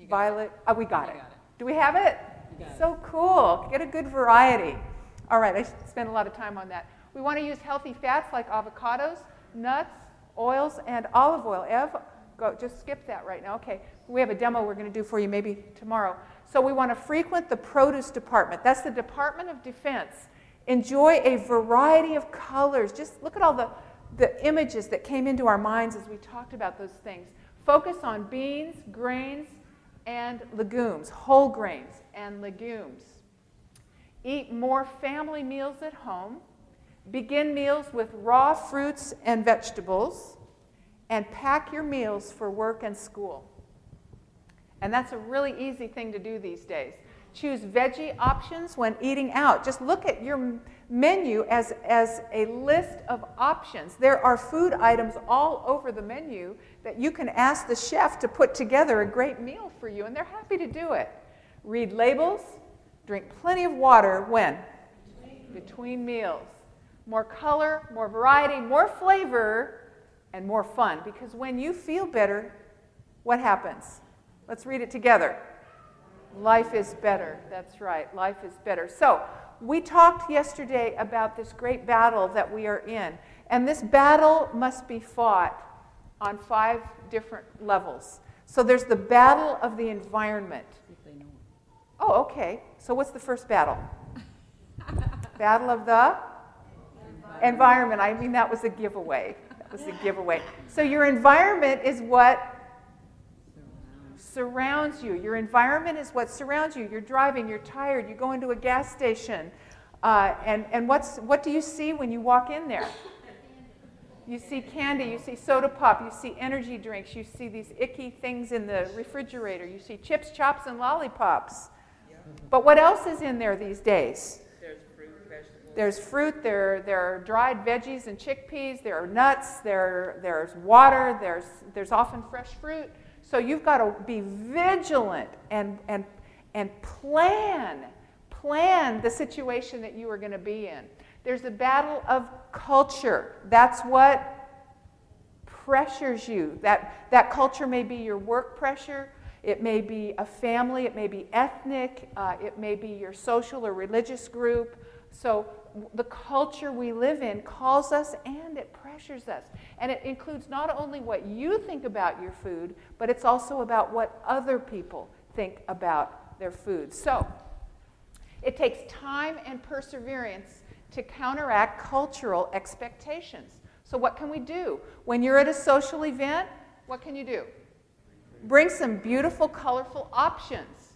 violet. Oh, we got it. Do we have it? So cool. Get a good variety. All right, I spent a lot of time on that. We want to use healthy fats like avocados, nuts, oils, and olive oil. Ev, go, just skip that right now. Okay, we have a demo we're going to do for you maybe tomorrow. So we want to frequent the produce department. That's the Department of Defense. Enjoy a variety of colors. Just look at all the, the images that came into our minds as we talked about those things. Focus on beans, grains, and legumes, whole grains and legumes. Eat more family meals at home. Begin meals with raw fruits and vegetables. And pack your meals for work and school. And that's a really easy thing to do these days. Choose veggie options when eating out. Just look at your menu as, as a list of options. There are food items all over the menu that you can ask the chef to put together a great meal for you, and they're happy to do it. Read labels, drink plenty of water when? Between, Between meals. More color, more variety, more flavor, and more fun. Because when you feel better, what happens? Let's read it together. Life is better. That's right. Life is better. So, we talked yesterday about this great battle that we are in. And this battle must be fought on five different levels. So, there's the battle of the environment. Oh, okay. So, what's the first battle? battle of the environment. environment. I mean, that was a giveaway. That was a giveaway. So, your environment is what surrounds you. Your environment is what surrounds you. You're driving, you're tired, you go into a gas station, uh, and, and what's, what do you see when you walk in there? You see candy, you see soda pop, you see energy drinks, you see these icky things in the refrigerator, you see chips, chops, and lollipops. But what else is in there these days? There's fruit, vegetables. There's fruit, there, there are dried veggies and chickpeas, there are nuts, there, there's water, there's, there's often fresh fruit. So you've got to be vigilant and, and, and plan, plan the situation that you are going to be in. There's a battle of culture. That's what pressures you. That, that culture may be your work pressure, it may be a family, it may be ethnic, uh, it may be your social or religious group. So the culture we live in calls us and it pressures us. And it includes not only what you think about your food, but it's also about what other people think about their food. So it takes time and perseverance to counteract cultural expectations. So, what can we do? When you're at a social event, what can you do? Bring some beautiful, colorful options.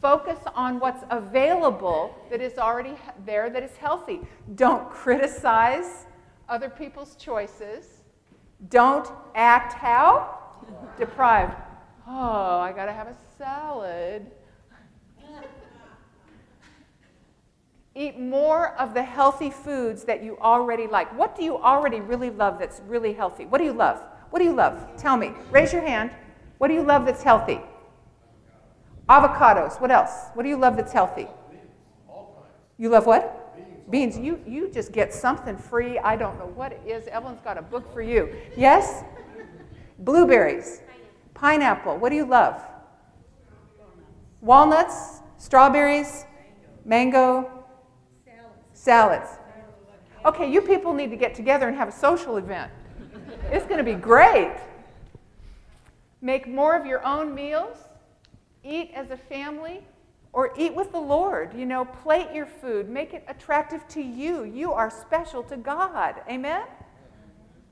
Focus on what's available that is already there that is healthy. Don't criticize other people's choices. Don't act how? Deprived. Oh, I got to have a salad. Eat more of the healthy foods that you already like. What do you already really love that's really healthy? What do you love? What do you love? Tell me. Raise your hand. What do you love that's healthy? Avocados. What else? What do you love that's healthy? You love what? Beans. You, you just get something free. I don't know what it is. Evelyn's got a book for you. Yes? Blueberries. Pineapple. What do you love? walnuts, strawberries, mango, salads. Okay, you people need to get together and have a social event. It's going to be great. Make more of your own meals, eat as a family, or eat with the Lord. You know, plate your food, make it attractive to you. You are special to God. Amen?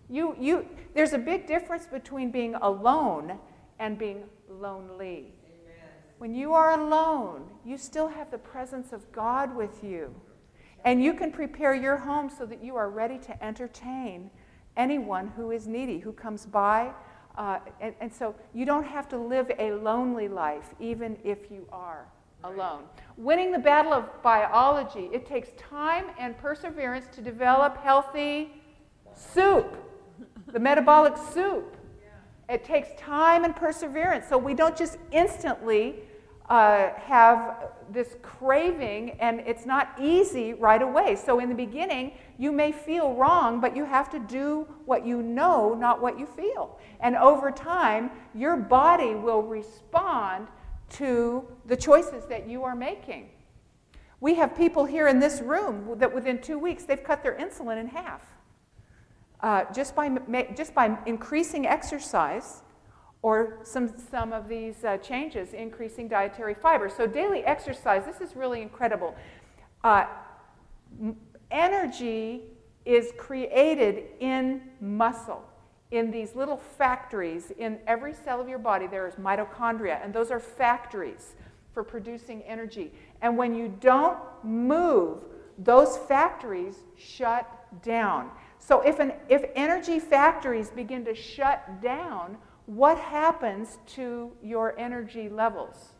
You, you, there's a big difference between being alone and being lonely. When you are alone, you still have the presence of God with you. And you can prepare your home so that you are ready to entertain anyone who is needy, who comes by. Uh, and, and so you don't have to live a lonely life, even if you are alone. Winning the battle of biology, it takes time and perseverance to develop healthy soup, the metabolic soup. It takes time and perseverance. So we don't just instantly uh, have this craving, and it's not easy right away. So, in the beginning, you may feel wrong, but you have to do what you know, not what you feel. And over time, your body will respond to the choices that you are making. We have people here in this room that within two weeks they've cut their insulin in half. Uh, just, by, just by increasing exercise or some, some of these uh, changes, increasing dietary fiber. So, daily exercise, this is really incredible. Uh, energy is created in muscle. In these little factories, in every cell of your body, there is mitochondria, and those are factories for producing energy. And when you don't move, those factories shut down. So, if, an, if energy factories begin to shut down, what happens to your energy levels?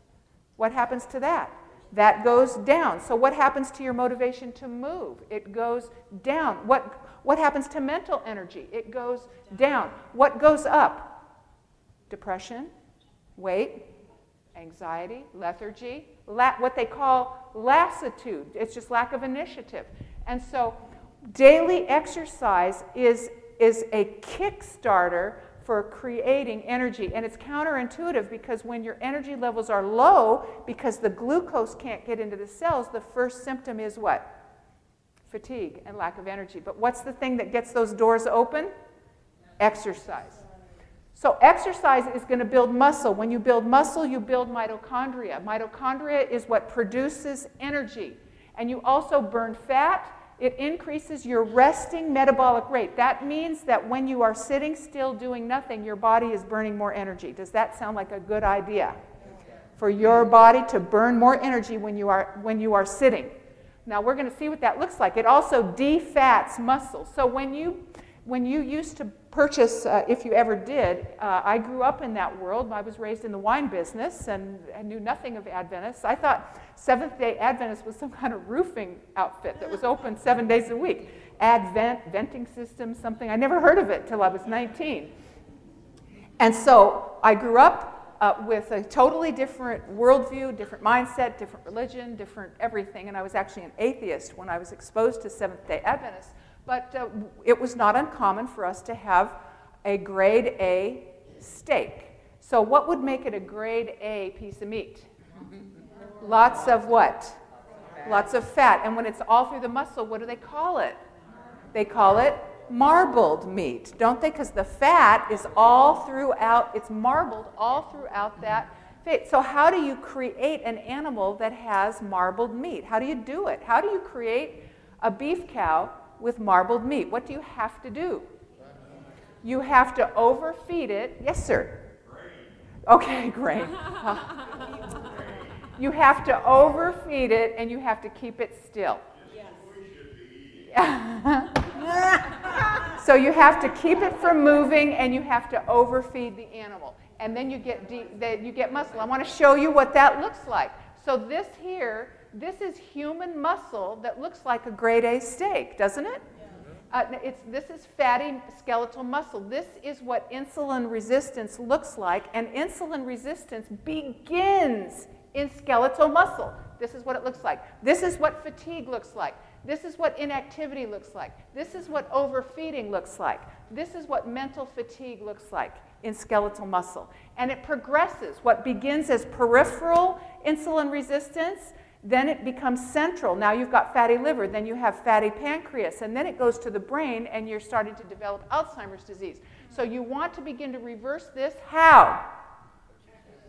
What happens to that? That goes down. So, what happens to your motivation to move? It goes down. What, what happens to mental energy? It goes down. What goes up? Depression, weight, anxiety, lethargy, la- what they call lassitude. It's just lack of initiative. And so, daily exercise is, is a kickstarter for creating energy. And it's counterintuitive because when your energy levels are low, because the glucose can't get into the cells, the first symptom is what? Fatigue and lack of energy. But what's the thing that gets those doors open? Exercise. So, exercise is going to build muscle. When you build muscle, you build mitochondria. Mitochondria is what produces energy. And you also burn fat it increases your resting metabolic rate. That means that when you are sitting still doing nothing, your body is burning more energy. Does that sound like a good idea? For your body to burn more energy when you are, when you are sitting. Now we're going to see what that looks like. It also defats muscle. So when you, when you used to purchase, uh, if you ever did. Uh, I grew up in that world. I was raised in the wine business and knew nothing of Adventists. I thought Seventh day Adventist was some kind of roofing outfit that was open seven days a week. Advent, venting system, something. I never heard of it till I was 19. And so I grew up uh, with a totally different worldview, different mindset, different religion, different everything. And I was actually an atheist when I was exposed to Seventh day Adventists. But uh, it was not uncommon for us to have a grade A steak. So, what would make it a grade A piece of meat? Lots of what? Lots of fat. And when it's all through the muscle, what do they call it? They call it marbled meat, don't they? Because the fat is all throughout, it's marbled all throughout that fat. So, how do you create an animal that has marbled meat? How do you do it? How do you create a beef cow with marbled meat. What do you have to do? You have to overfeed it. Yes, sir. Okay, great. you have to overfeed it and you have to keep it still. so you have to keep it from moving and you have to overfeed the animal. And then you get, de- you get muscle. I want to show you what that looks like. So this here this is human muscle that looks like a grade A steak, doesn't it? Uh, it's, this is fatty skeletal muscle. This is what insulin resistance looks like, and insulin resistance begins in skeletal muscle. This is what it looks like. This is what fatigue looks like. This is what inactivity looks like. This is what overfeeding looks like. This is what mental fatigue looks like in skeletal muscle. And it progresses. What begins as peripheral insulin resistance, then it becomes central. Now you've got fatty liver, then you have fatty pancreas, and then it goes to the brain, and you're starting to develop Alzheimer's disease. So you want to begin to reverse this. How?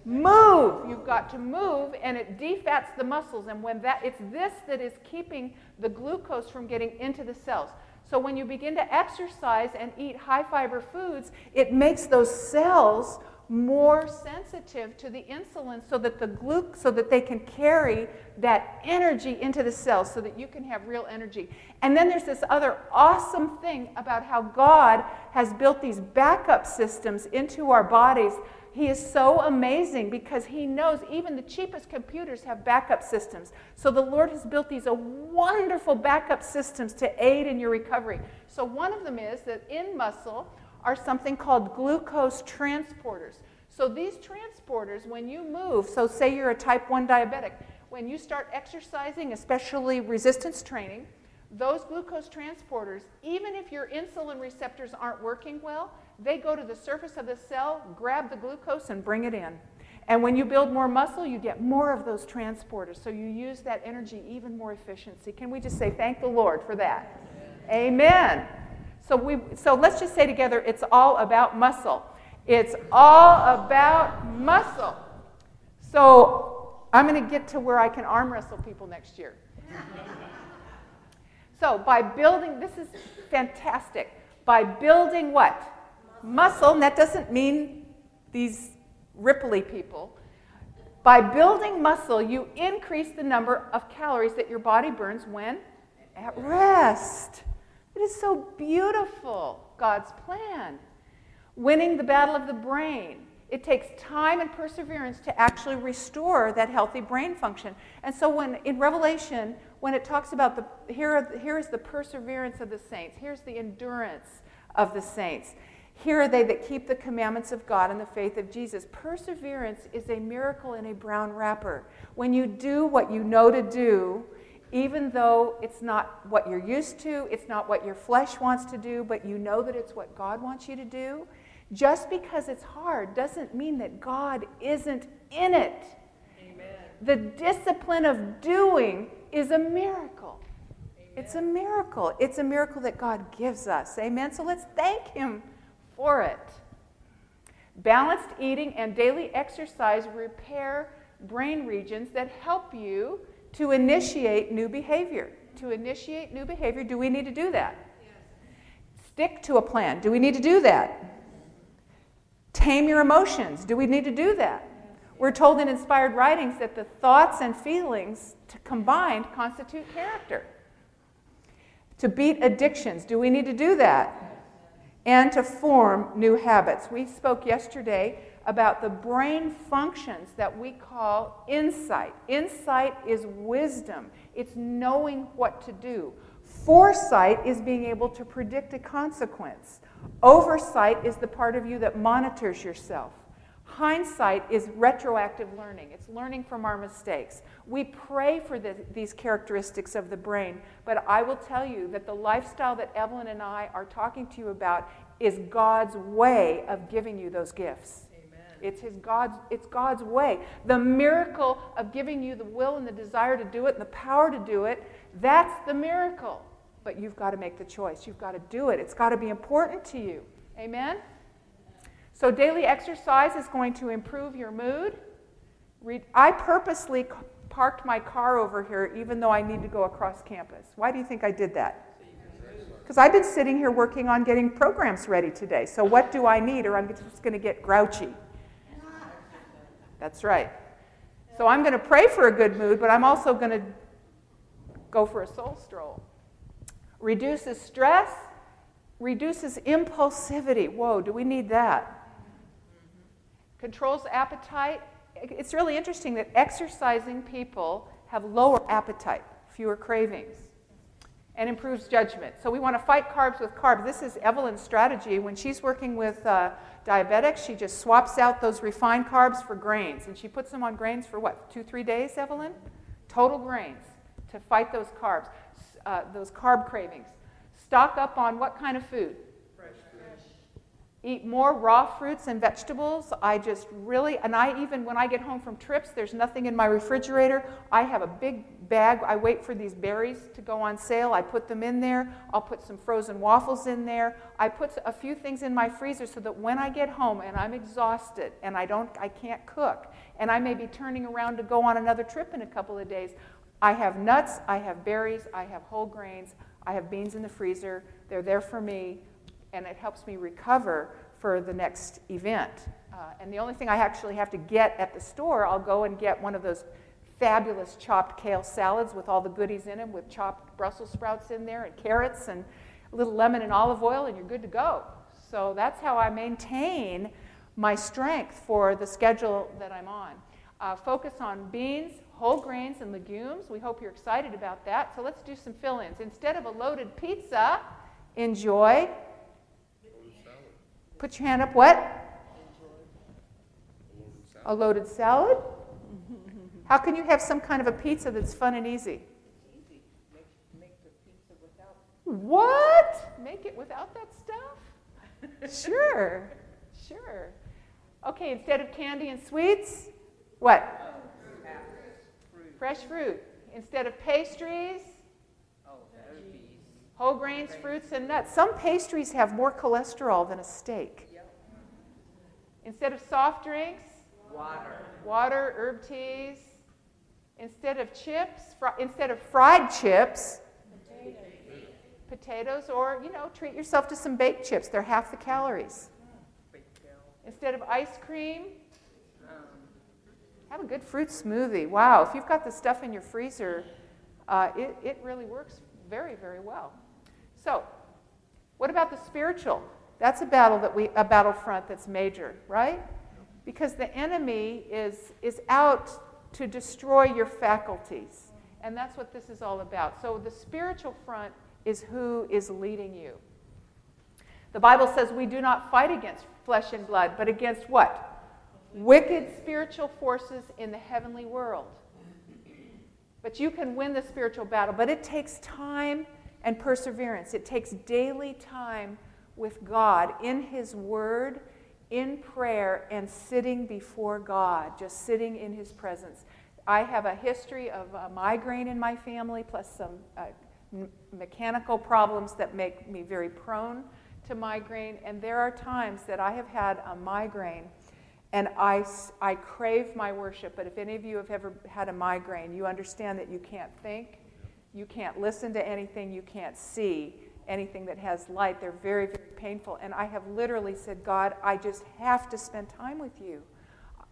Move. You've got to move, and it defats the muscles. And when that, it's this that is keeping the glucose from getting into the cells. So when you begin to exercise and eat high fiber foods, it makes those cells more sensitive to the insulin so that the gluc so that they can carry that energy into the cells so that you can have real energy. And then there's this other awesome thing about how God has built these backup systems into our bodies he is so amazing because he knows even the cheapest computers have backup systems. So the Lord has built these uh, wonderful backup systems to aid in your recovery. So one of them is that in muscle are something called glucose transporters. So these transporters, when you move, so say you're a type 1 diabetic, when you start exercising, especially resistance training, those glucose transporters, even if your insulin receptors aren't working well, they go to the surface of the cell, grab the glucose, and bring it in. And when you build more muscle, you get more of those transporters. So you use that energy even more efficiency. Can we just say thank the Lord for that? Amen. Amen. So we so let's just say together it's all about muscle. It's all about muscle. So I'm going to get to where I can arm wrestle people next year. so by building this is fantastic. By building what? Muscle, and that doesn't mean these ripply people. By building muscle, you increase the number of calories that your body burns when at rest. It is so beautiful, God's plan. Winning the battle of the brain. It takes time and perseverance to actually restore that healthy brain function. And so when in Revelation, when it talks about the here, here is the perseverance of the saints, here's the endurance of the saints. Here are they that keep the commandments of God and the faith of Jesus. Perseverance is a miracle in a brown wrapper. When you do what you know to do, even though it's not what you're used to, it's not what your flesh wants to do, but you know that it's what God wants you to do, just because it's hard doesn't mean that God isn't in it. Amen. The discipline of doing is a miracle. Amen. It's a miracle. It's a miracle that God gives us. Amen. So let's thank Him for it. Balanced eating and daily exercise repair brain regions that help you to initiate new behavior. To initiate new behavior, do we need to do that? Yes. Stick to a plan. Do we need to do that? Tame your emotions. Do we need to do that? We're told in inspired writings that the thoughts and feelings combined constitute character. To beat addictions, do we need to do that? And to form new habits. We spoke yesterday about the brain functions that we call insight. Insight is wisdom, it's knowing what to do. Foresight is being able to predict a consequence. Oversight is the part of you that monitors yourself. Hindsight is retroactive learning, it's learning from our mistakes. We pray for the, these characteristics of the brain, but I will tell you that the lifestyle that Evelyn and I are talking to you about is God's way of giving you those gifts. Amen. It's, his God's, it's God's way. The miracle of giving you the will and the desire to do it and the power to do it, that's the miracle. But you've got to make the choice. You've got to do it. It's got to be important to you. Amen? So, daily exercise is going to improve your mood. I purposely parked my car over here even though I need to go across campus. Why do you think I did that? Because I've been sitting here working on getting programs ready today. So, what do I need, or I'm just going to get grouchy? That's right. So, I'm going to pray for a good mood, but I'm also going to go for a soul stroll. Reduces stress, reduces impulsivity. Whoa, do we need that? Controls appetite. It's really interesting that exercising people have lower appetite, fewer cravings, and improves judgment. So we want to fight carbs with carbs. This is Evelyn's strategy. When she's working with uh, diabetics, she just swaps out those refined carbs for grains. And she puts them on grains for what, two, three days, Evelyn? Total grains to fight those carbs. uh, those carb cravings. Stock up on what kind of food? Eat more raw fruits and vegetables. I just really, and I even, when I get home from trips, there's nothing in my refrigerator. I have a big bag. I wait for these berries to go on sale. I put them in there. I'll put some frozen waffles in there. I put a few things in my freezer so that when I get home and I'm exhausted and I don't, I can't cook, and I may be turning around to go on another trip in a couple of days, I have nuts, I have berries, I have whole grains, I have beans in the freezer. They're there for me and it helps me recover for the next event. Uh, and the only thing I actually have to get at the store, I'll go and get one of those fabulous chopped kale salads with all the goodies in them, with chopped Brussels sprouts in there and carrots and a little lemon and olive oil, and you're good to go. So that's how I maintain my strength for the schedule that I'm on. Uh, focus on beans, whole grains, and legumes. We hope you're excited about that. So let's do some fill ins. Instead of a loaded pizza, enjoy Put your hand up. What? A loaded salad? How can you have some kind of a pizza that's fun and easy? What? Make it without that stuff? sure, sure. Okay, instead of candy and sweets, what? Fresh fruit. Instead of pastries, whole grains, fruits, and nuts. Some pastries have more cholesterol than a steak. Instead of soft drinks, water, water, herb teas. Instead of chips, fr- instead of fried chips, potatoes. potatoes, or you know, treat yourself to some baked chips. They're half the calories. Instead of ice cream, have a good fruit smoothie. Wow, if you've got the stuff in your freezer, uh, it, it really works very, very well. So, what about the spiritual? That's a battle that we a battlefront that's major, right? Because the enemy is is out to destroy your faculties. And that's what this is all about. So the spiritual front is who is leading you. The Bible says we do not fight against flesh and blood, but against what? Wicked spiritual forces in the heavenly world. But you can win the spiritual battle, but it takes time and perseverance. It takes daily time with God in His Word, in prayer, and sitting before God, just sitting in His presence. I have a history of a migraine in my family, plus some uh, m- mechanical problems that make me very prone to migraine. And there are times that I have had a migraine and I, I crave my worship. But if any of you have ever had a migraine, you understand that you can't think you can't listen to anything, you can't see anything that has light. They're very, very painful. And I have literally said, God, I just have to spend time with you.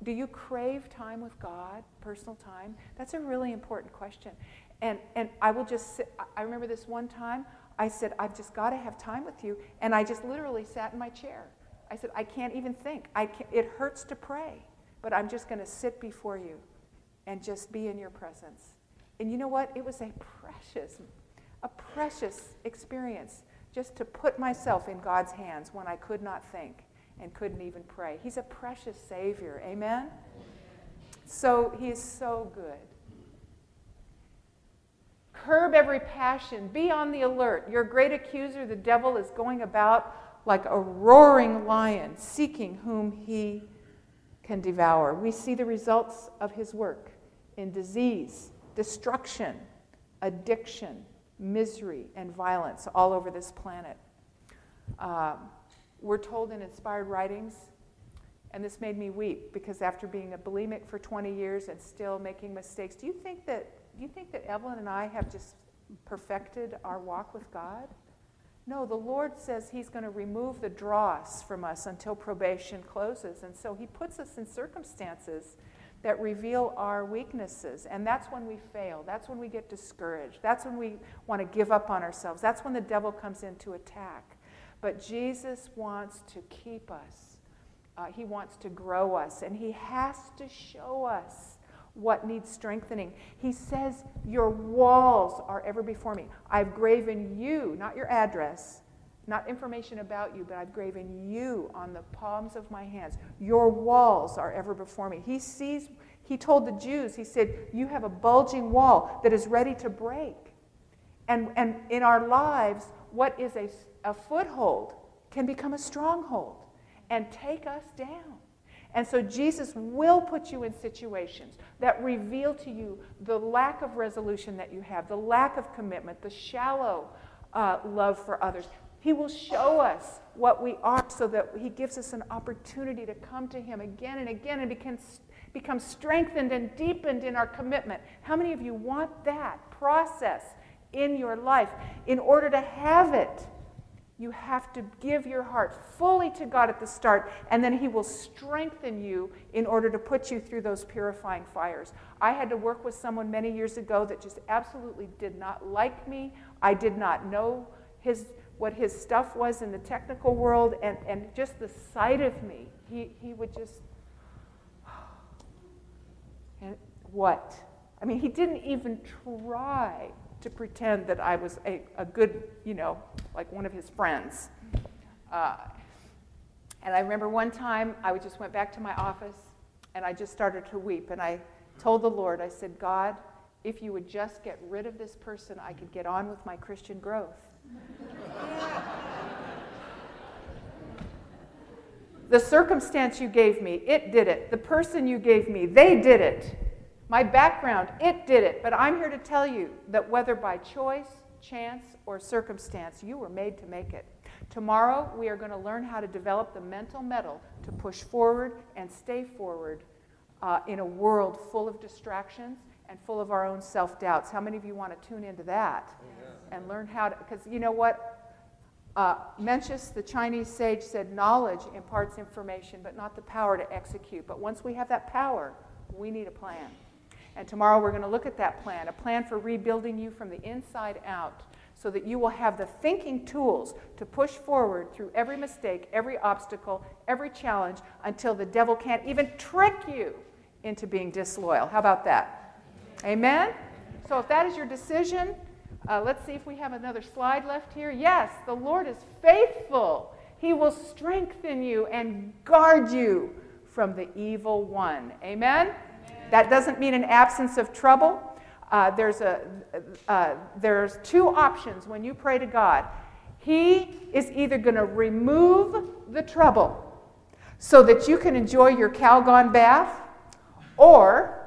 Do you crave time with God, personal time? That's a really important question. And, and I will just sit, I remember this one time, I said, I've just got to have time with you. And I just literally sat in my chair. I said, I can't even think. I can't, it hurts to pray, but I'm just going to sit before you and just be in your presence. And you know what? It was a precious, a precious experience just to put myself in God's hands when I could not think and couldn't even pray. He's a precious Savior. Amen? So He is so good. Curb every passion. Be on the alert. Your great accuser, the devil, is going about like a roaring lion, seeking whom he can devour. We see the results of his work in disease, destruction, addiction, misery, and violence all over this planet. Um, we're told in inspired writings, and this made me weep because after being a bulimic for 20 years and still making mistakes, do you think that, do you think that Evelyn and I have just perfected our walk with God? No, the Lord says He's going to remove the dross from us until probation closes. And so He puts us in circumstances that reveal our weaknesses. And that's when we fail. That's when we get discouraged. That's when we want to give up on ourselves. That's when the devil comes in to attack. But Jesus wants to keep us, uh, He wants to grow us, and He has to show us what needs strengthening. He says, Your walls are ever before me. I've graven you, not your address, not information about you, but I've graven you on the palms of my hands. Your walls are ever before me. He sees, he told the Jews, he said, You have a bulging wall that is ready to break. And, and in our lives, what is a, a foothold can become a stronghold and take us down. And so Jesus will put you in situations that reveal to you the lack of resolution that you have, the lack of commitment, the shallow uh, love for others. He will show us what we are so that He gives us an opportunity to come to Him again and again and become, become strengthened and deepened in our commitment. How many of you want that process in your life? In order to have it, you have to give your heart fully to God at the start, and then He will strengthen you in order to put you through those purifying fires. I had to work with someone many years ago that just absolutely did not like me. I did not know his, what his stuff was in the technical world, and, and just the sight of me, he, he would just. And what? I mean, he didn't even try to pretend that I was a, a good, you know, like one of his friends. Uh, and I remember one time I just went back to my office and I just started to weep. And I told the Lord, I said, God, if you would just get rid of this person, I could get on with my Christian growth. the circumstance you gave me, it did it. The person you gave me, they did it. My background, it did it. But I'm here to tell you that whether by choice, chance, or circumstance, you were made to make it. Tomorrow, we are going to learn how to develop the mental metal to push forward and stay forward uh, in a world full of distractions and full of our own self doubts. How many of you want to tune into that and learn how to? Because you know what? Uh, Mencius, the Chinese sage, said knowledge imparts information, but not the power to execute. But once we have that power, we need a plan. And tomorrow we're going to look at that plan, a plan for rebuilding you from the inside out so that you will have the thinking tools to push forward through every mistake, every obstacle, every challenge until the devil can't even trick you into being disloyal. How about that? Amen? So if that is your decision, uh, let's see if we have another slide left here. Yes, the Lord is faithful. He will strengthen you and guard you from the evil one. Amen? That doesn't mean an absence of trouble. Uh, there's, a, uh, there's two options when you pray to God. He is either going to remove the trouble so that you can enjoy your Calgon bath, or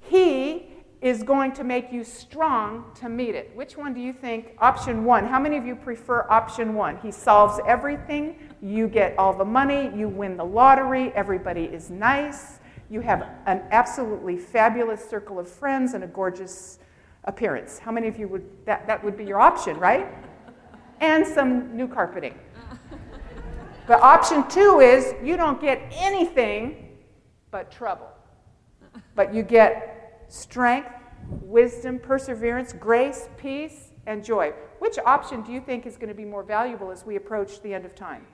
He is going to make you strong to meet it. Which one do you think? Option one. How many of you prefer option one? He solves everything. You get all the money. You win the lottery. Everybody is nice. You have an absolutely fabulous circle of friends and a gorgeous appearance. How many of you would, that, that would be your option, right? And some new carpeting. But option two is you don't get anything but trouble. But you get strength, wisdom, perseverance, grace, peace, and joy. Which option do you think is going to be more valuable as we approach the end of time?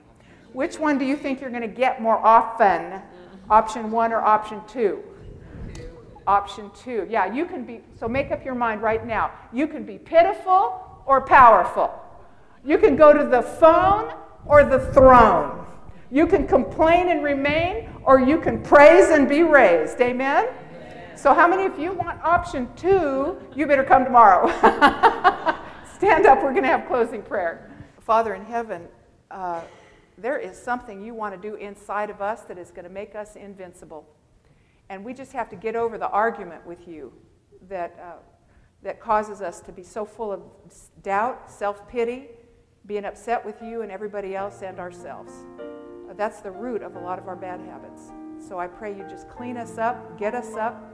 Which one do you think you're going to get more often? Option one or option two? Option two. Yeah, you can be, so make up your mind right now. You can be pitiful or powerful. You can go to the phone or the throne. You can complain and remain, or you can praise and be raised. Amen? So, how many of you want option two? You better come tomorrow. Stand up, we're going to have closing prayer. Father in heaven, uh, there is something you want to do inside of us that is going to make us invincible. And we just have to get over the argument with you that, uh, that causes us to be so full of doubt, self pity, being upset with you and everybody else and ourselves. That's the root of a lot of our bad habits. So I pray you just clean us up, get us up,